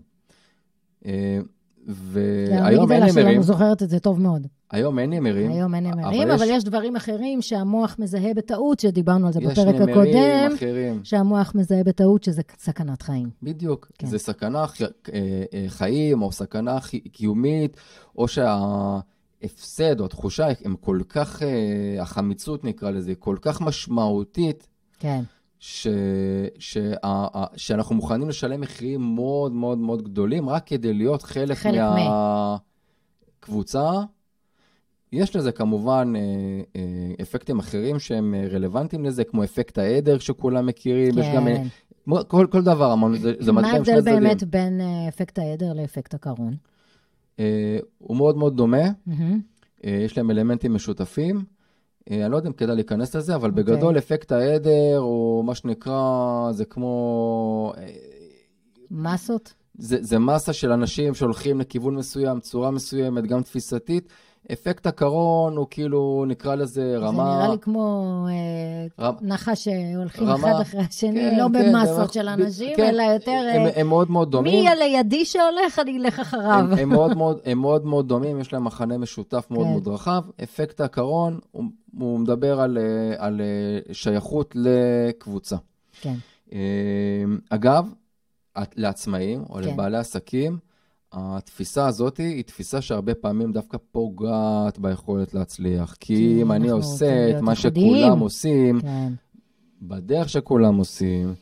B: והיום אין נמרים,
A: שלנו זוכרת את זה טוב מאוד.
B: היום אין נמרים.
A: היום אין נמרים,
B: אבל
A: אבל
B: יש-
A: יש דברים אחרים שהמוח מזהה בטעות, שדיברנו על זה
B: יש
A: בפרק
B: נמרים
A: הקודם,
B: אחרים.
A: שהמוח מזהה בטעות שזה סכנת חיים.
B: בדיוק.
A: כן.
B: זה סכנה אה, אה, חיים, או סכנה קיומית, או שההפסד או התחושה הם כל כך, אה, החמיצות נקרא לזה, כל כך משמעותית,
A: כן,
B: ש, שה, שאנחנו מוכנים לשלם מחירים מאוד מאוד מאוד גדולים, רק כדי להיות חלק,
A: חלק
B: מהקבוצה. יש לזה כמובן אה, אה, אפקטים אחרים שהם אה, רלוונטיים לזה, כמו אפקט העדר שכולם מכירים, יש גם...
A: כן.
B: כל, כל דבר, אמרנו, זה, זה
A: מה
B: מטבע עם שני
A: ההבדל
B: צדדים.
A: באמת בין אפקט העדר לאפקט הקרון?
B: הוא מאוד מאוד דומה. אה, יש להם אלמנטים משותפים. אה, אני לא יודע אם כדאי להיכנס לזה, אבל
A: אוקיי.
B: בגדול אפקט העדר, הוא מה שנקרא, זה כמו... אה,
A: מסות?
B: זה, זה מסה של אנשים שהולכים לכיוון מסוים, צורה מסוימת, גם תפיסתית. אפקט הקרון הוא כאילו, נקרא לזה רמה...
A: זה נראה לי כמו אה,
B: רמ-
A: נחש שהולכים
B: רמה-
A: אחד אחרי השני,
B: כן,
A: לא
B: כן,
A: במסות
B: ב-
A: של אנשים,
B: כן,
A: אלא יותר...
B: הם,
A: אה,
B: הם מאוד מאוד דומים.
A: מי הלידי שהולך, אני אלך אחריו.
B: הם, הם, מאוד מאוד, הם מאוד מאוד דומים, יש להם מחנה משותף מאוד
A: כן.
B: מאוד רחב. אפקט הקרון, הוא, הוא מדבר על, אה, על אה, שייכות לקבוצה.
A: כן,
B: אגב, לעצמאים או
A: כן.
B: לבעלי עסקים, התפיסה הזאת היא תפיסה שהרבה פעמים דווקא פוגעת ביכולת להצליח.
A: כי
B: כי אם אני עושה את מה
A: ייחודיים.
B: שכולם עושים,
A: כן.
B: בדרך שכולם עושים,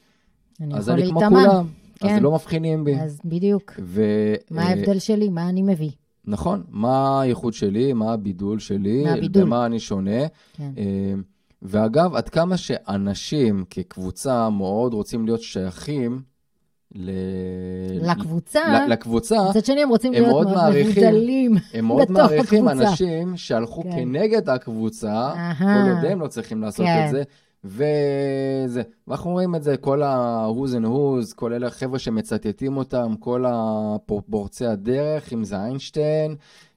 A: אני
B: אז אני כמו. כולם. אז
A: כן.
B: לא מבחינים בי.
A: אז בדיוק.
B: ו-
A: מה ההבדל שלי? מה אני מביא?
B: נכון, מה הייחוד שלי, מה הבידול שלי,
A: מה הבידול?
B: במה אני שונה.
A: כן.
B: אה, ואגב, עד כמה שאנשים כקבוצה מאוד רוצים להיות שייכים ל...
A: לקבוצה,
B: לקבוצה,
A: מצד שני הם רוצים
B: הם
A: להיות
B: מאוד
A: מאוד
B: מעריכים.
A: מבודלים.
B: הם מאוד
A: בתוך
B: מעריכים
A: הקבוצה.
B: אנשים שהלכו
A: כן.
B: כנגד הקבוצה. כל עוד הם לא צריכים לעשות
A: כן.
B: את זה. וזה, ואנחנו רואים את זה, כל ה-who's and who's, כל אלה החבר'ה שמצטטים אותם, כל הפורצי הדרך, אם זה איינשטיין,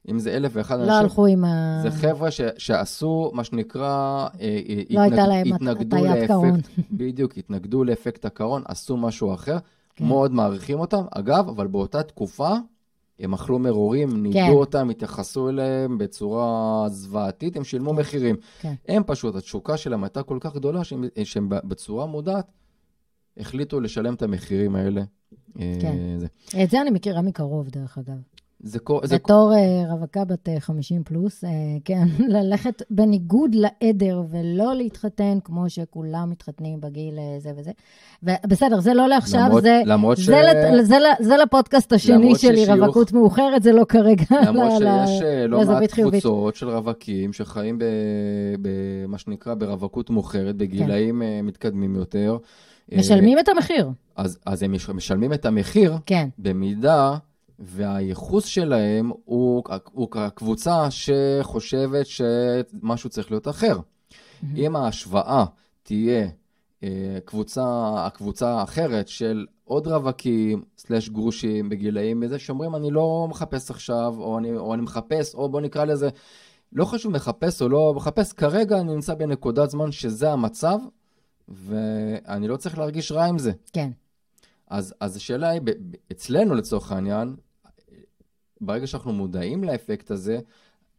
B: אם זה אלף ואחד
A: לא
B: אנשים.
A: הלכו עם ה...
B: זה חבר'ה ש, שעשו מה שנקרא, אה, אה,
A: לא הייתה להם הטיית קרון.
B: בדיוק, התנגדו לאפקט הקרון, עשו משהו אחר,
A: כן.
B: מאוד מעריכים אותם. אגב, אבל באותה תקופה, הם אכלו מרורים, נידו
A: כן.
B: אותם, התייחסו אליהם בצורה זוועתית, הם שילמו מחירים.
A: כן.
B: הם פשוט, התשוקה שלהם הייתה כל כך גדולה, שהם, שהם בצורה מודעת החליטו לשלם את המחירים האלה. אה,
A: כן.
B: זה,
A: את זה אני מכירה מקרוב, דרך אגב.
B: זה, כל- זה,
A: בתור אה, רווקה בת אה, 50 פלוס, אה, כן, ללכת בניגוד לעדר ולא להתחתן כמו שכולם מתחתנים בגיל אה, זה וזה. ובסדר, זה לא לעכשיו,
B: למרות-
A: זה,
B: למרות ש...
A: זה, לת- זה, ל- זה לפודקאסט השני
B: למרות
A: שלי,
B: ששיוך-
A: רווקות מאוחרת, זה לא כרגע.
B: למרות
A: ל- ל-
B: שיש אה, לא
A: לזווית
B: מעט
A: חיובית.
B: קבוצות של רווקים שחיים במה שנקרא ברווקות מוכרת, בגילאים אה, מתקדמים יותר. אה,
A: משלמים את המחיר,
B: אז, אז הם מש- משלמים את המחיר
A: כן.
B: במידה והייחוס שלהם הוא, הוא הקבוצה שחושבת שמשהו צריך להיות אחר. אם ההשוואה תהיה אה, קבוצה, הקבוצה האחרת של עוד רווקים, סלאש גרושים בגילאים מזה, שאומרים, אני לא מחפש עכשיו, או אני, או אני מחפש, או בוא נקרא לזה, לא חשוב מחפש או לא מחפש, כרגע אני נמצא בנקודת זמן שזה המצב, ואני לא צריך להרגיש רע עם זה.
A: כן.
B: אז, אז השאלה היא, אצלנו לצורך העניין, ברגע שאנחנו מודעים לאפקט הזה,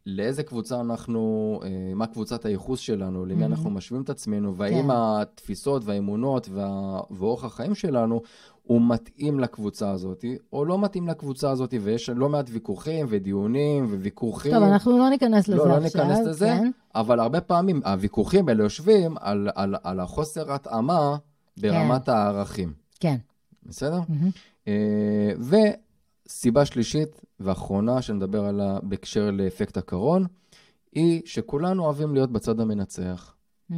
B: לאיזה קבוצה אנחנו, אה, מה קבוצת הייחוס שלנו, למי mm-hmm. אנחנו משווים את עצמנו, והאם כן. התפיסות והאמונות וה, ואורח החיים שלנו הוא מתאים לקבוצה הזאת, או לא מתאים לקבוצה הזאת, ויש לא מעט ויכוחים ודיונים וויכוחים.
A: טוב, אנחנו לא ניכנס לזה
B: לא,
A: עכשיו.
B: לא ניכנס לזה, כן. אבל הרבה פעמים הוויכוחים האלה יושבים על, על, על החוסר התאמה ברמת כן. הערכים.
A: כן.
B: בסדר? Mm-hmm. וסיבה שלישית ואחרונה שנדבר עליה בהקשר לאפקט הקרון, היא שכולנו אוהבים להיות בצד המנצח. Mm.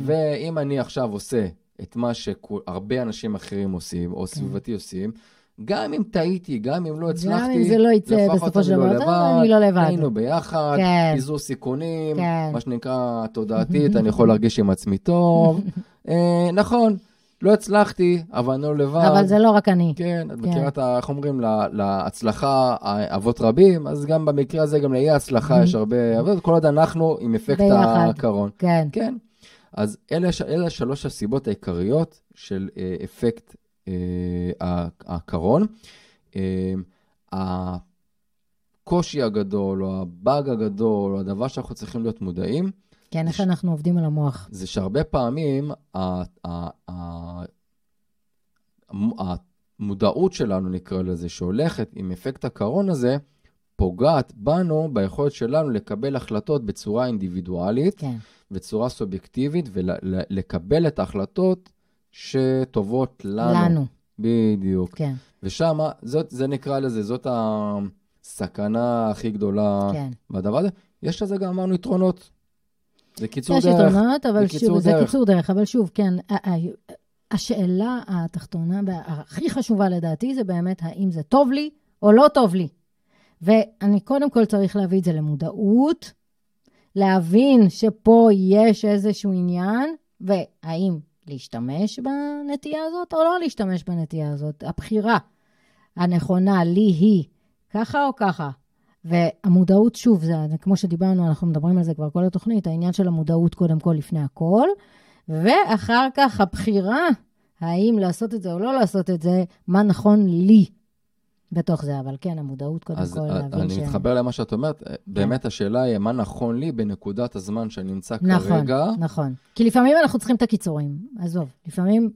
B: ואם אני עכשיו עושה את מה שהרבה אנשים אחרים עושים, או כן. סביבתי עושים, גם אם טעיתי, גם אם לא הצלחתי,
A: גם אם זה לא יצא בסופו של לא דבר, אני לא לבד.
B: היינו ביחד, כן. פיזור סיכונים, כן. מה שנקרא תודעתית, אני יכול להרגיש עם עצמי טוב. אה, נכון, לא הצלחתי, אבל אני לא לבד.
A: אבל זה לא רק אני.
B: כן, את כן. מכירה את ה... איך אומרים? להצלחה אבות רבים, אז גם במקרה הזה, גם לאי ההצלחה יש הרבה... אבל כל עוד אנחנו עם אפקט הקרון.
A: כן.
B: כן. אז אלה, אלה שלוש הסיבות העיקריות של אה, אפקט אה, הקרון. אה, הקושי הגדול, או הבאג הגדול, או הדבר שאנחנו צריכים להיות מודעים,
A: כן, איך אנחנו עובדים על המוח.
B: זה שהרבה פעמים המודעות שלנו, נקרא לזה, שהולכת עם אפקט הקרון הזה, פוגעת בנו ביכולת שלנו לקבל החלטות בצורה אינדיבידואלית, כן. בצורה סובייקטיבית, ולקבל את ההחלטות שטובות לנו.
A: לנו.
B: בדיוק.
A: כן.
B: ושם, זה נקרא לזה, זאת הסכנה הכי גדולה כן. בדבר הזה. יש לזה גם, אמרנו, יתרונות. זה קיצור
A: יש
B: דרך.
A: יש יתרונות, אבל זה שוב, זה קיצור דרך, אבל שוב, כן, השאלה התחתונה הכי חשובה לדעתי זה באמת האם זה טוב לי או לא טוב לי. ואני קודם כל צריך להביא את זה למודעות, להבין שפה יש איזשהו עניין, והאם להשתמש בנטייה הזאת או לא להשתמש בנטייה הזאת. הבחירה הנכונה לי היא ככה או ככה. והמודעות, שוב, זה כמו שדיברנו, אנחנו מדברים על זה כבר כל התוכנית, העניין של המודעות קודם כל לפני הכל, ואחר כך הבחירה, האם לעשות את זה או לא לעשות את זה, מה נכון לי בתוך זה. אבל כן, המודעות קודם כל, להבין
B: ש... אני מתחבר למה שאת אומרת, כן. באמת השאלה היא מה נכון לי בנקודת הזמן שאני נמצא נכון, כרגע.
A: נכון, נכון. כי לפעמים אנחנו צריכים את הקיצורים, עזוב, לפעמים...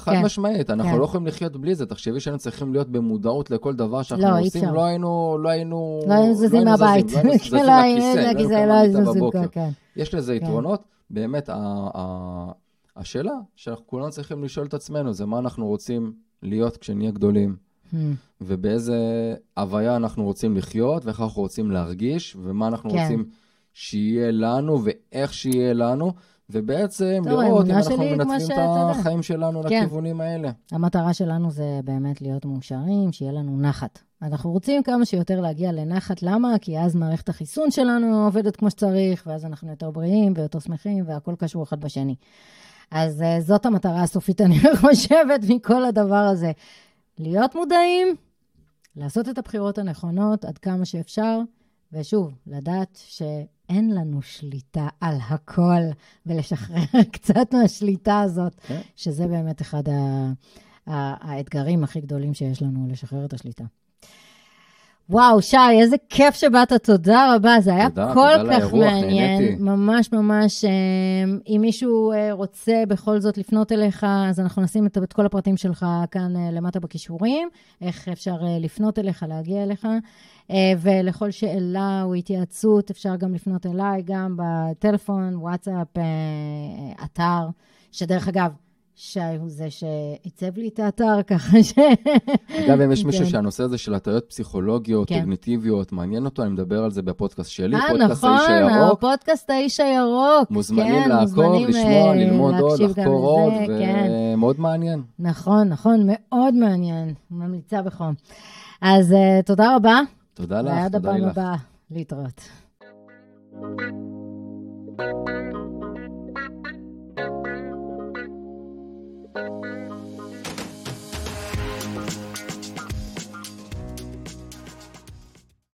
B: חד כן. משמעית, אנחנו כן. לא יכולים לחיות בלי זה. תחשבי שהיינו צריכים להיות במודעות לכל דבר שאנחנו לא, עושים, לא היינו, לא היינו...
A: לא היינו זזים לא מהבית.
B: לא היינו זזים מהכיסא, לא היינו זזים מהכיסא. כן. יש לזה כן. יתרונות. באמת, השאלה שאנחנו כולנו צריכים לשאול את עצמנו, זה מה אנחנו רוצים להיות כשנהיה גדולים. Hmm. ובאיזה הוויה אנחנו רוצים לחיות, ואיך אנחנו רוצים להרגיש, ומה אנחנו כן. רוצים שיהיה לנו, ואיך שיהיה לנו. ובעצם טוב, לראות אם אנחנו מנצלים את החיים שלנו כן. לכיוונים האלה.
A: המטרה שלנו זה באמת להיות מאושרים, שיהיה לנו נחת. אנחנו רוצים כמה שיותר להגיע לנחת, למה? כי אז מערכת החיסון שלנו עובדת כמו שצריך, ואז אנחנו יותר בריאים ויותר שמחים, והכל קשור אחד בשני. אז uh, זאת המטרה הסופית, אני חושבת, מכל הדבר הזה. להיות מודעים, לעשות את הבחירות הנכונות עד כמה שאפשר, ושוב, לדעת ש... אין לנו שליטה על הכל, ולשחרר קצת מהשליטה הזאת, כן. שזה באמת אחד האתגרים הכי גדולים שיש לנו, לשחרר את השליטה. וואו, שי, איזה כיף שבאת, תודה רבה, זה היה תודה, כל תודה כך לאירוח, מעניין. נהניתי. ממש ממש, אה, אם מישהו אה, רוצה בכל זאת לפנות אליך, אז אנחנו נשים את, את כל הפרטים שלך כאן אה, למטה בכישורים, איך אפשר לפנות אליך, להגיע אליך, ולכל שאלה או התייעצות אפשר גם לפנות אליי, גם בטלפון, וואטסאפ, אתר, שדרך אגב, שי הוא זה שעיצב לי את האתר, ככה ש...
B: אגב, אם יש מישהו כן. שהנושא הזה של הטעויות פסיכולוגיות, כן. קוגניטיביות, מעניין אותו, אני מדבר על זה בפודקאסט שלי,
A: אה, פודקאסט האיש הירוק. אה, נכון, הפודקאסט האיש הירוק.
B: מוזמנים כן, לעקוב, לשמוע, אה, ללמוד עוד, לחקור עוד, ומאוד. מעניין.
A: נכון, נכון, מאוד מעניין, ממליצה בחום. אז uh, תודה רבה.
B: תודה לך, תודה לך.
A: ועד הבאה, להתראות. thank you